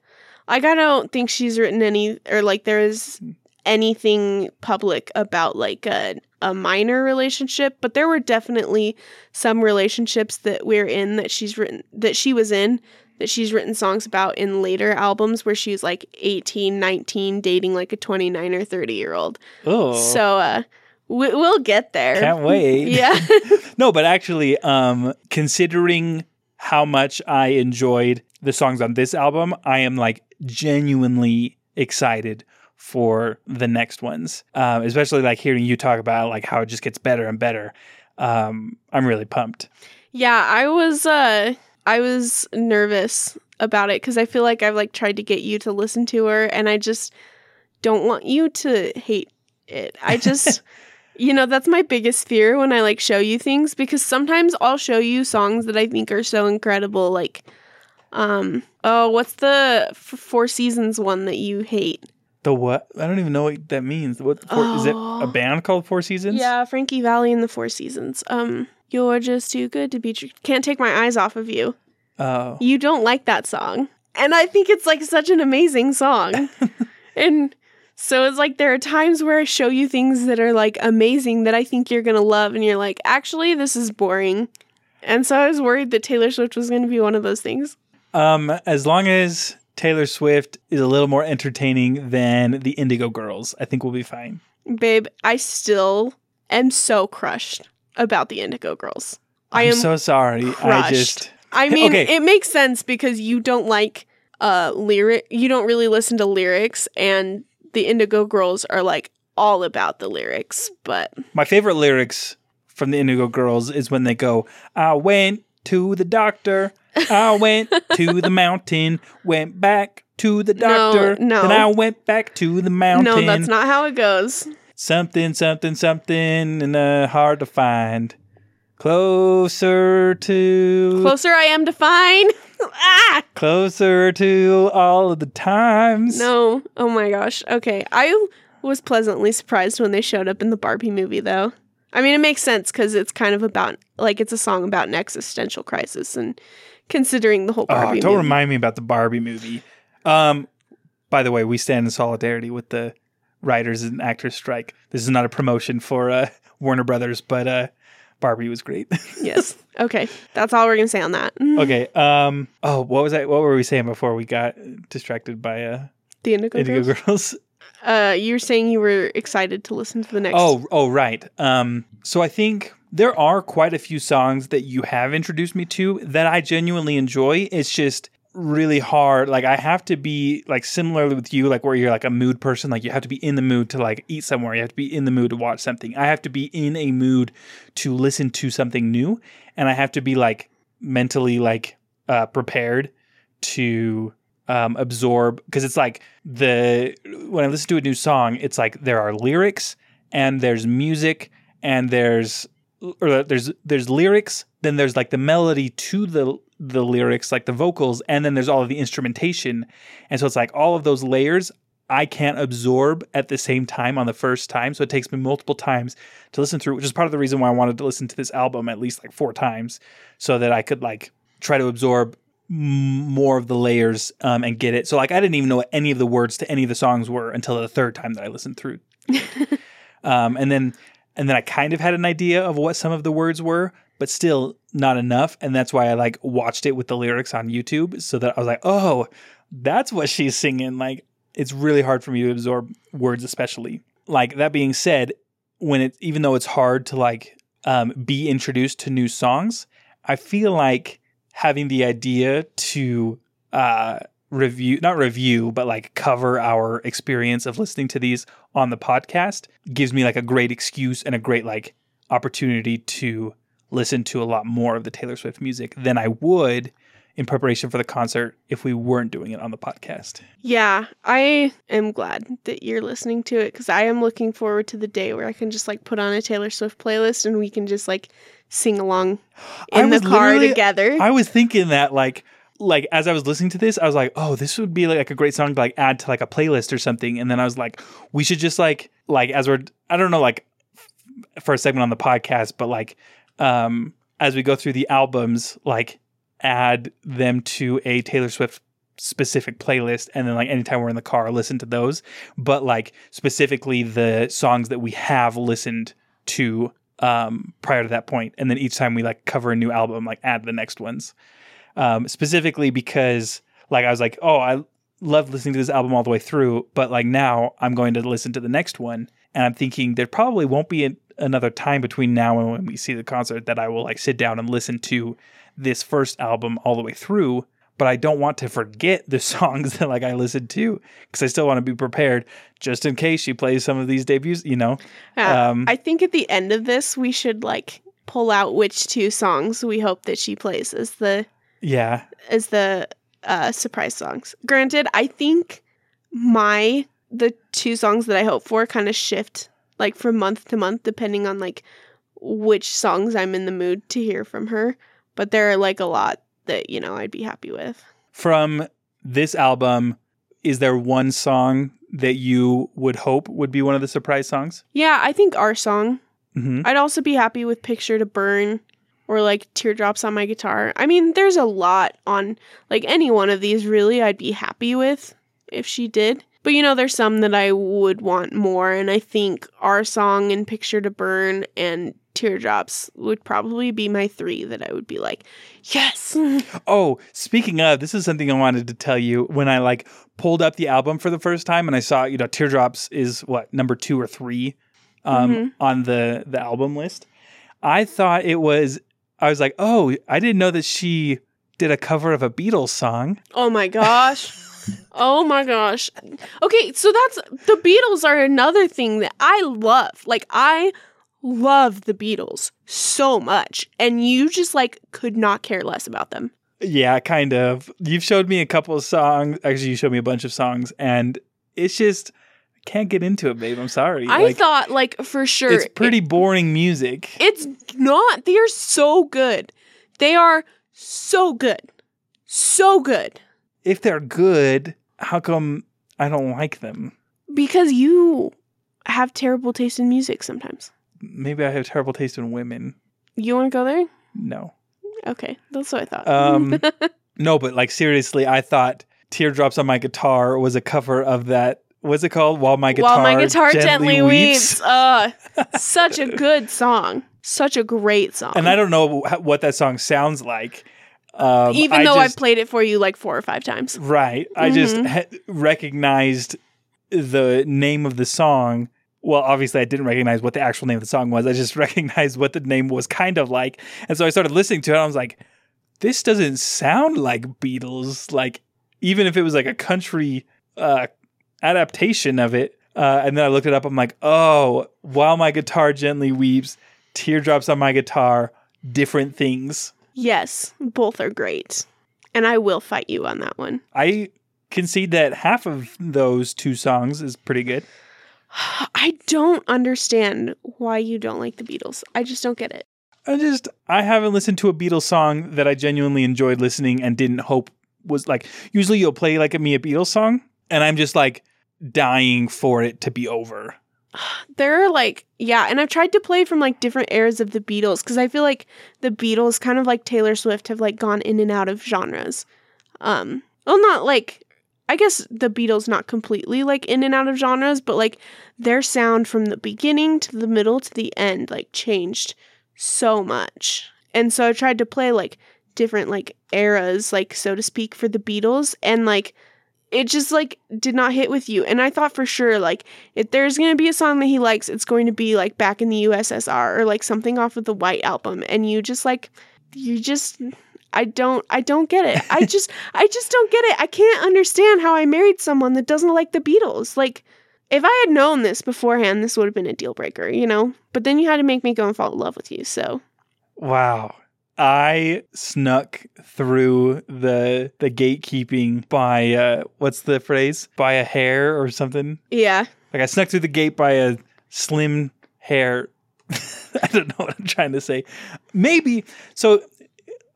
like I don't think she's written any or like there is anything public about like a a minor relationship, but there were definitely some relationships that we're in that she's written that she was in that she's written songs about in later albums where she's like 18, 19 dating like a 29 or 30 year old. Oh, So uh we, we'll get there. can't wait. [laughs] Yeah. [laughs] no, but actually, um, considering how much I enjoyed the songs on this album, I am like genuinely excited for the next ones. Um, especially like hearing you talk about like how it just gets better and better. Um, I'm really pumped. Yeah, I was uh I was nervous about it cuz I feel like I've like tried to get you to listen to her and I just don't want you to hate it. I [laughs] just you know, that's my biggest fear when I like show you things because sometimes I'll show you songs that I think are so incredible like um oh, what's the f- Four Seasons one that you hate? The what? I don't even know what that means. What four, is it? Oh. A band called Four Seasons? Yeah, Frankie Valli and the Four Seasons. Um you're just too good to be true. Can't take my eyes off of you. Oh, you don't like that song. And I think it's like such an amazing song. [laughs] and so it's like there are times where I show you things that are like amazing that I think you're to love and you're like, "Actually, this is boring." And so I was worried that Taylor Swift was to be one of those things. Um, as long as Taylor Swift is a little more entertaining than the Indigo Girls, I think we'll be fine. Babe, I still am so crushed about the Indigo Girls. I I'm am so sorry. I just I mean, Okay. it makes sense because you don't like uh lyric you don't really listen to lyrics and the Indigo Girls are like all about the lyrics, but my favorite lyrics from the Indigo Girls is when they go, "I went to the doctor, I went to the mountain, went back to the doctor, no. then I went back to the mountain." no, that's not how it goes. something, something, something, and uh, hard to find. Closer to Closer I am to find. [laughs] ah! Closer to all of the times. No. Oh my gosh. Okay. I was pleasantly surprised when they showed up in the Barbie movie though. I mean, it makes sense cuz it's kind of about like it's a song about an existential crisis and considering the whole Oh, don't movie. remind me about the Barbie movie. Um, by the way, we stand in solidarity with the writers and actors strike. This is not a promotion for uh, [laughs] Warner Brothers, but uh, Barbie was great. [laughs] yes. Okay. That's all we're going to say on that. [laughs] okay. Um. Oh, what was I? What were we saying before we got distracted by uh, The Indigo, Indigo Girls. Girls? Uh, you were saying you were excited to listen to the next. Oh, oh, right. Um, so I think there are quite a few songs that you have introduced me to that I genuinely enjoy. It's just really hard. Like I have to be like similarly with you, like where you're like a mood person. Like you have to be in the mood to like eat somewhere. You have to be in the mood to watch something. I have to be in a mood to listen to something new, and I have to be like mentally like uh, prepared to um, absorb because it's like the when I listen to a new song, it's like there are lyrics and there's music and there's or there's there's lyrics, then there's like the melody to the the lyrics, like the vocals, and then there's all of the instrumentation, and so it's like all of those layers I can't absorb at the same time on the first time. So it takes me multiple times to listen through, which is part of the reason why I wanted to listen to this album at least like four times so that I could like try to absorb more of the layers um, and get it. So like I didn't even know what any of the words to any of the songs were until the third time that I listened through. [laughs] um, and then and then I kind of had an idea of what some of the words were, but still not enough. And that's why I like watched it with the lyrics on YouTube so that I was like, oh, that's what she's singing. Like it's really hard for me to absorb words, especially. Like that being said, when it even though it's hard to like um, be introduced to new songs, I feel like having the idea to uh, review, not review, but like cover our experience of listening to these on the podcast gives me like a great excuse and a great like opportunity to listen to a lot more of the Taylor Swift music than I would in preparation for the concert if we weren't doing it on the podcast. Yeah, I am glad that you're listening to it because I am looking forward to the day where I can just like put on a Taylor Swift playlist and we can just like sing along in the car together. I was thinking that like like as I was listening to this, I was like, oh, this would be like a great song to like add to like a playlist or something. And then I was like, we should just like like as we're I don't know like f- for a segment on the podcast, but like um as we go through the albums, like add them to a Taylor Swift specific playlist and then like anytime we're in the car listen to those but like specifically the songs that we have listened to um, prior to that point, and then each time we like cover a new album, like add the next ones. Um, specifically because like I was like, oh, I love listening to this album all the way through, but like now I'm going to listen to the next one, and I'm thinking there probably won't be an, another time between now and when we see the concert that I will like sit down and listen to this first album all the way through but I don't want to forget the [laughs] songs that like I listened to because I still want to be prepared just in case she plays some of these debuts. You know, um, I think at the end of this we should like pull out which two songs we hope that she plays as the yeah as the uh, surprise songs. Granted, I think my the two songs that I hope for kind of shift like from month to month depending on like which songs I'm in the mood to hear from her. But there are like a lot that, you know, I'd be happy with. From this album, is there one song that you would hope would be one of the surprise songs? Yeah, I think our song. Mm-hmm. I'd also be happy with Picture to Burn or like Teardrops on My Guitar. I mean, there's a lot on like any one of these really I'd be happy with if she did. But you know, there's some that I would want more, and I think our song and Picture to Burn and teardrops would probably be my three that I would be like, yes. [laughs] oh, speaking of, this is something I wanted to tell you when I like pulled up the album for the first time and I saw, you know, teardrops is what number two or three um, mm-hmm. on the the album list. I thought it was. I was like, oh, I didn't know that she did a cover of a Beatles song. Oh my gosh. [laughs] oh my gosh. Okay, so that's the Beatles are another thing that I love. Like I love the Beatles so much, and you just like could not care less about them. Yeah, kind of. You've showed me a couple of songs. Actually, you showed me a bunch of songs, and it's just can't get into it, babe. I'm sorry. I like, thought, like, for sure, it's pretty it, boring music. It's not. They are so good. They are so good, so good. If they're good, how come I don't like them? Because you have terrible taste in music sometimes maybe I have terrible taste in women. You want to go there? No. Okay, that's what I thought. Um, [laughs] no, but like seriously, I thought "Teardrops on My Guitar" was a cover of that. What's it called? While my guitar, While my guitar gently, gently weeps. weeps. Uh, [laughs] such a good song. Such a great song. And I don't know what that song sounds like. Um, Even though just, I've played it for you like four or five times. Right. I mm-hmm. just ha- recognized the name of the song well, obviously, I didn't recognize what the actual name of the song was. I just [laughs] recognized what the name was kind of like. And so I started listening to it. I was like, this doesn't sound like Beatles. Like even if it was like a country uh, adaptation of it. Uh, and then I looked it up. I'm like, oh, while my guitar gently weeps, teardrops on my guitar, different things. Yes, both are great. And I will fight you on that one. I concede that half of those two songs is pretty good. [sighs] I don't understand why you don't like the Beatles. I just don't get it. I just I haven't listened to a Beatles song that I genuinely enjoyed listening and didn't hope was like usually you'll play like a me a Beatles song and I'm just like dying for it to be over. There are like, yeah, and I've tried to play from like different eras of the Beatles because I feel like the Beatles, kind of like Taylor Swift, have like gone in and out of genres. Um, well, not like, I guess the Beatles not completely like in and out of genres, but like their sound from the beginning to the middle to the end like changed so much. And so I tried to play like different like eras, like so to speak, for the Beatles, and like it just like did not hit with you. And I thought for sure like if there's gonna be a song that he likes, it's going to be like back in the USSR or like something off of the White Album. And you just like you just I don't I don't get it. I [laughs] just I just don't get it. I can't understand how I married someone that doesn't like the Beatles. Like if I had known this beforehand, this would have been a deal breaker, you know? But then you had to make me go and fall in love with you, so Wow. I snuck through the the gatekeeping by uh what's the phrase? By a hair or something. Yeah. Like I snuck through the gate by a slim hair. [laughs] I don't know what I'm trying to say. Maybe so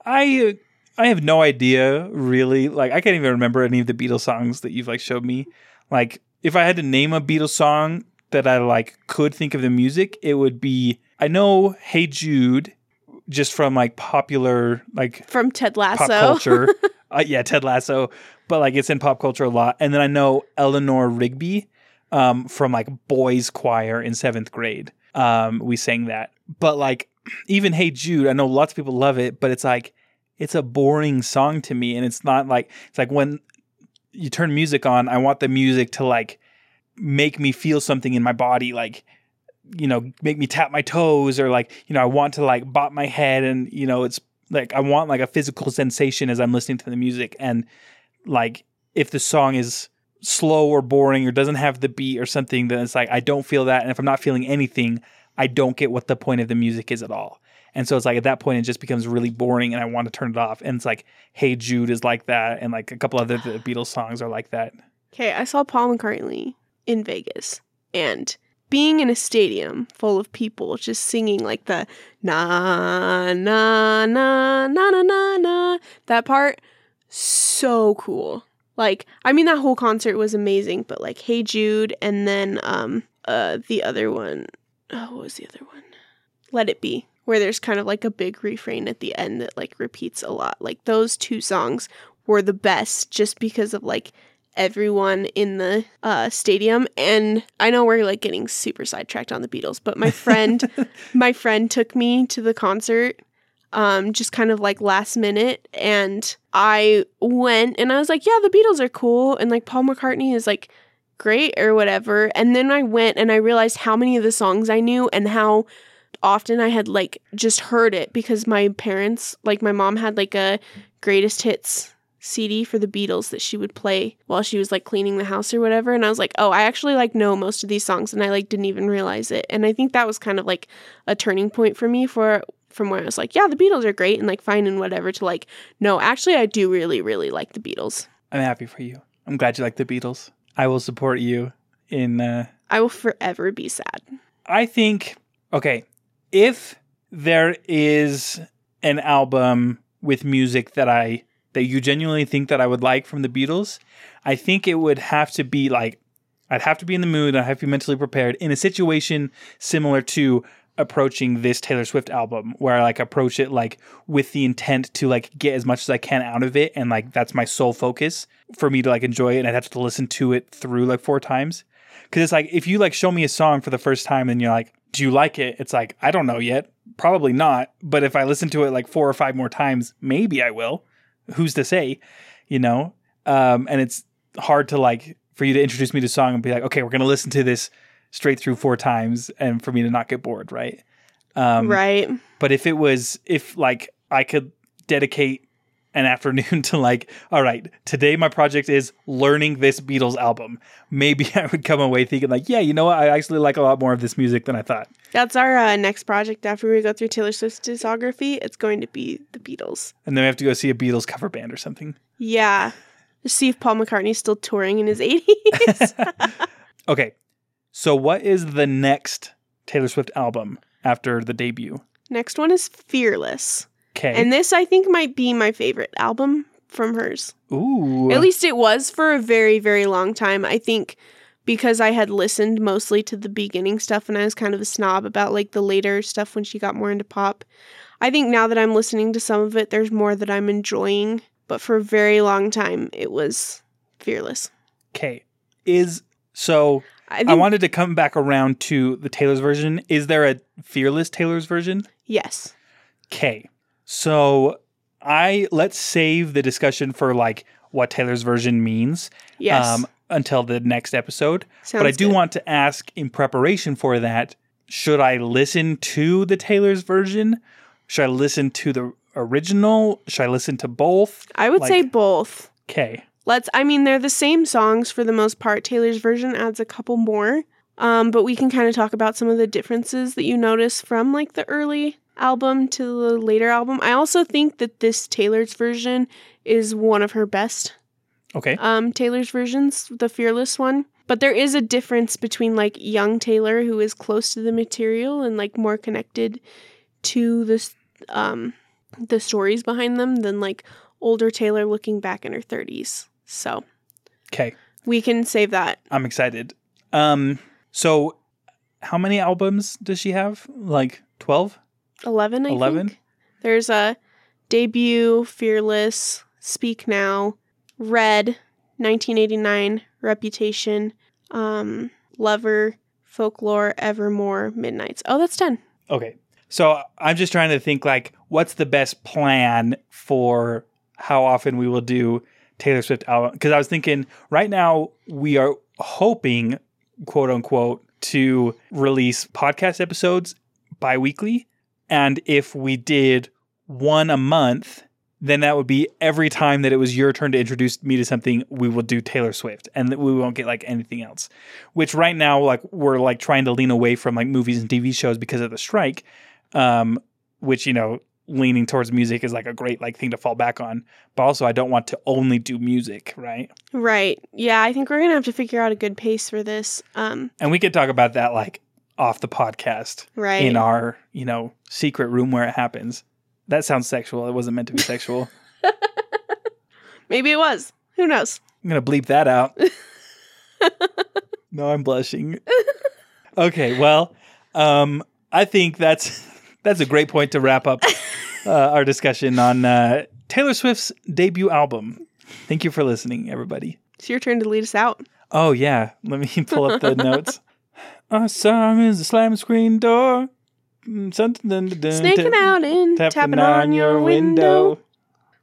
I I have no idea really. Like I can't even remember any of the Beatles songs that you've like showed me. Like if I had to name a Beatles song that I like could think of the music, it would be I know Hey Jude just from like popular like From Ted Lasso. pop culture. [laughs] uh, yeah, Ted Lasso, but like it's in pop culture a lot. And then I know Eleanor Rigby um, from like boys choir in seventh grade. Um, we sang that, but like [clears throat] even Hey Jude, I know lots of people love it, but it's like it's a boring song to me, and it's not like it's like when you turn music on, I want the music to like make me feel something in my body, like you know, make me tap my toes or like, you know, I want to like bop my head and, you know, it's like I want like a physical sensation as I'm listening to the music. And like if the song is slow or boring or doesn't have the beat or something, then it's like I don't feel that. And if I'm not feeling anything, I don't get what the point of the music is at all. And so it's like at that point it just becomes really boring and I want to turn it off. And it's like Hey Jude is like that and like a couple other the Beatles songs are like that. Okay, I saw Paul McCartney in Vegas and being in a stadium full of people just singing like the na na na na na na na that part so cool. Like I mean that whole concert was amazing, but like Hey Jude and then um uh the other one oh what was the other one? Let It Be where there's kind of like a big refrain at the end that like repeats a lot. Like those two songs were the best just because of like everyone in the uh, stadium and i know we're like getting super sidetracked on the beatles but my friend [laughs] my friend took me to the concert um just kind of like last minute and i went and i was like yeah the beatles are cool and like paul mccartney is like great or whatever and then i went and i realized how many of the songs i knew and how often i had like just heard it because my parents like my mom had like a greatest hits CD for the Beatles that she would play while she was like cleaning the house or whatever. And I was like, oh, I actually like know most of these songs and I like didn't even realize it. And I think that was kind of like a turning point for me for from where I was like, yeah, the Beatles are great and like fine and whatever to like, no, actually I do really, really like the Beatles. I'm happy for you. I'm glad you like the Beatles. I will support you in uh I will forever be sad. I think okay, if there is an album with music that I that you genuinely think that I would like from the Beatles, I think it would have to be like I'd have to be in the mood, I'd have to be mentally prepared in a situation similar to approaching this Taylor Swift album where I like approach it like with the intent to like get as much as I can out of it and like that's my sole focus for me to like enjoy it and I'd have to listen to it through like four times. Cause it's like if you like show me a song for the first time and you're like, do you like it? It's like, I don't know yet. Probably not. But if I listen to it like four or five more times, maybe I will. Who's to say? You know? Um, and it's hard to like for you to introduce me to a song and be like, okay, we're gonna listen to this straight through four times and for me to not get bored, right? Um, right. But if it was, if like I could dedicate an [laughs] afternoon to like, all right, today my project is learning this Beatles album. Maybe [laughs] I would come away thinking like, yeah, you know what? I actually like a lot more of this music than I thought. That's our uh, next project after we go through Taylor Swift's discography. It's going to be the Beatles. And then we have to go see a Beatles cover band or something. Yeah. Just see if Paul McCartney's still touring in his 80s. [laughs] Okay. So what is the next Taylor Swift album after the debut? Next one is Fearless. Okay. And this, I think, might be my favorite album from hers. Ooh. At least it was for a very, very long time. I think because I had listened mostly to the beginning stuff and I was kind of a snob about like the later stuff when she got more into pop. I think now that I'm listening to some of it, there's more that I'm enjoying. But for a very long time, it was Fearless. Okay. Is so I think, I wanted to come back around to the Taylor's version. Is there a Fearless Taylor's version? yes. Okay. So I let's save the discussion for like what Taylor's version means Yes. um until the next episode. Sounds but I do good. want to ask in preparation for that, should I listen to the Taylor's version? Should I listen to the original? Should I listen to both? I would say both. Okay. Let's I mean they're the same songs for the most part. Taylor's version adds a couple more. Um, but we can kind of talk about some of the differences that you notice from like the early album to the later album. I also think that this Taylor's version is one of her best Okay. um Taylor's versions, the Fearless one. But there is a difference between like young Taylor who is close to the material and like more connected to this um the stories behind them than like older Taylor looking back in her 30s. So, Okay. we can save that. I'm excited. Um so how many albums does she have? Like 12? 11, I 11? think. There's a debut, Fearless, Speak Now, Red, 1989, Reputation, um, Lover, Folklore, Evermore, Midnights. Oh, that's 10. Okay. So I'm just trying to think like what's the best plan for how often we will do Taylor Swift album because I was thinking right now we are hoping quote unquote to release podcast episodes bi-weekly and if we did one a month then that would be every time that it was your turn to introduce me to something we will do Taylor Swift and we won't get like anything else which right now like we're like trying to lean away from like movies and TV shows because of the strike um which you know leaning towards music is like a great like thing to fall back on but also I don't want to only do music right Right. Yeah, I think we're going to have to figure out a good pace for this. Um, and we could talk about that like off the podcast right. in our you know secret room where it happens that sounds sexual it wasn't meant to be sexual [laughs] Maybe it was. Who knows? I'm gonna bleep that out. [laughs] no, I'm blushing. Okay, well, um, I think that's that's a great point to wrap up uh, our discussion on uh, Taylor Swift's debut album. Thank you for listening, everybody. It's your turn to lead us out. Oh yeah, let me [laughs] pull up the notes. Our song is a slam screen door. Mm, Something dun, dun, dun, Snaking tap- out and tapping, on your window.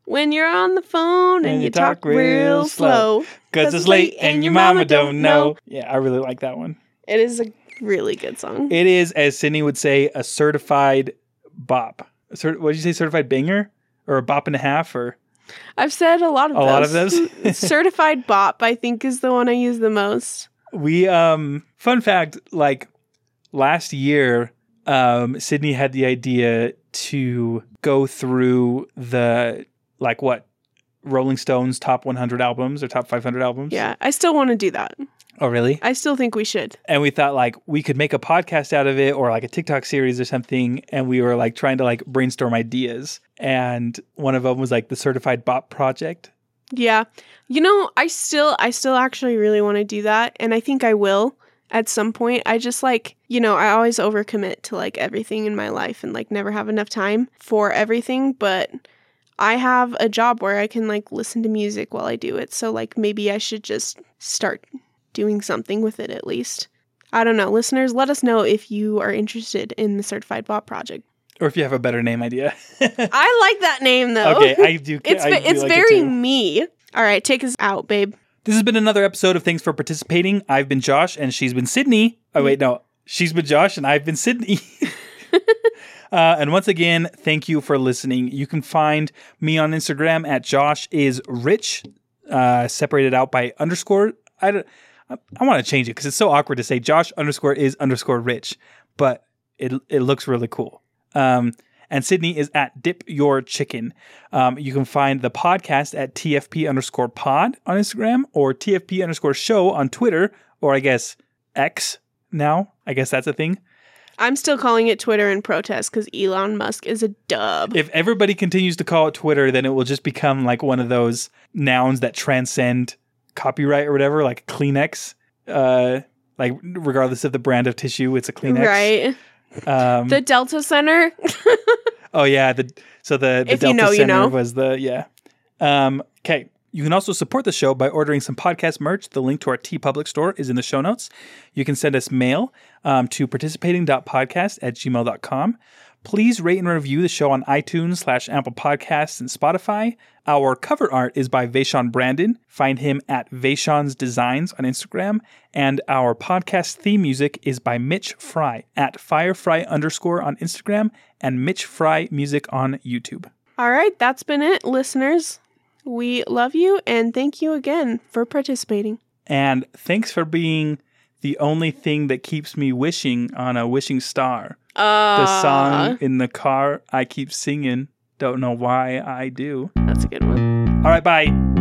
When you're on the phone and, you talk, real slow. Cause it's late and your mama don't know. Yeah, I really like that one. It is a really good song. It is, as Sydney would say, a certified bop. Cert- what did you say, certified banger? Or a bop and a half? Or I've said a lot of A those. lot of those? [laughs] Certified Bop, I think, is the one I use the most. we, um, fun fact, like last year, um, Sydney had the idea to go through the, like what, Rolling Stones top 100 albums or top 500 albums? Yeah, I still want to do that. Oh, really? I still think we should. and we thought like we could make a podcast out of it or like a TikTok series or something. And we were like trying to like brainstorm ideas. And one of them was like the Certified Bop Project. Yeah. You know, I still I still actually really want to do that and I think I will at some point. I just like, you know, I always overcommit to like everything in my life and like never have enough time for everything, but I have a job where I can like listen to music while I do it. So like maybe I should just start doing something with it at least. I don't know. Listeners, let us know if you are interested in the Certified Bop project. Or if you have a better name idea. [laughs] I like that name though. okay, I do. [laughs] it's I do it's like very too. me. All right, take us out, babe. This has been another episode of Thanks for Participating. I've been Josh and she's been Sydney. Oh, wait, no. She's been Josh and I've been Sydney. [laughs] Uh, and once again, thank you for listening. You can find me on Instagram at Josh is rich, uh, separated out by underscore. I don't, I, I want to change it because it's so awkward to say Josh underscore is underscore rich, but it it looks really cool. Um, and Sydney is at Dip Your Chicken. Um, you can find the podcast at TFP underscore pod on Instagram or TFP underscore show on Twitter, or I guess X now. I guess that's a thing. I'm still calling it Twitter in protest because Elon Musk is a dub. If everybody continues to call it Twitter, then it will just become like one of those nouns that transcend copyright or whatever, like Kleenex. Uh, like regardless of the brand of tissue, it's a Kleenex. Right. Um, The Delta Center. [laughs] Oh yeah, the so the, the If you Delta know, you Center know. was the yeah. Um, okay. You can also support the show by ordering some podcast merch. The link to our TeePublic store is in the show notes. You can send us mail um, to participating.podcast at gmail.com. Please rate and review the show on iTunes slash Apple Podcasts and Spotify. Our cover art is by Vashaun Brandon. Find him at Vashaun's Designs on Instagram. And our podcast theme music is by Mitch Frei at Firefrei underscore on Instagram and Mitch Frei Music on YouTube. All right, that's been it, listeners. We love you and thank you again for participating. And thanks for being the only thing that keeps me wishing on a wishing star. Uh, The song in the car I keep singing. Don't know why I do. That's a good one. All right, bye.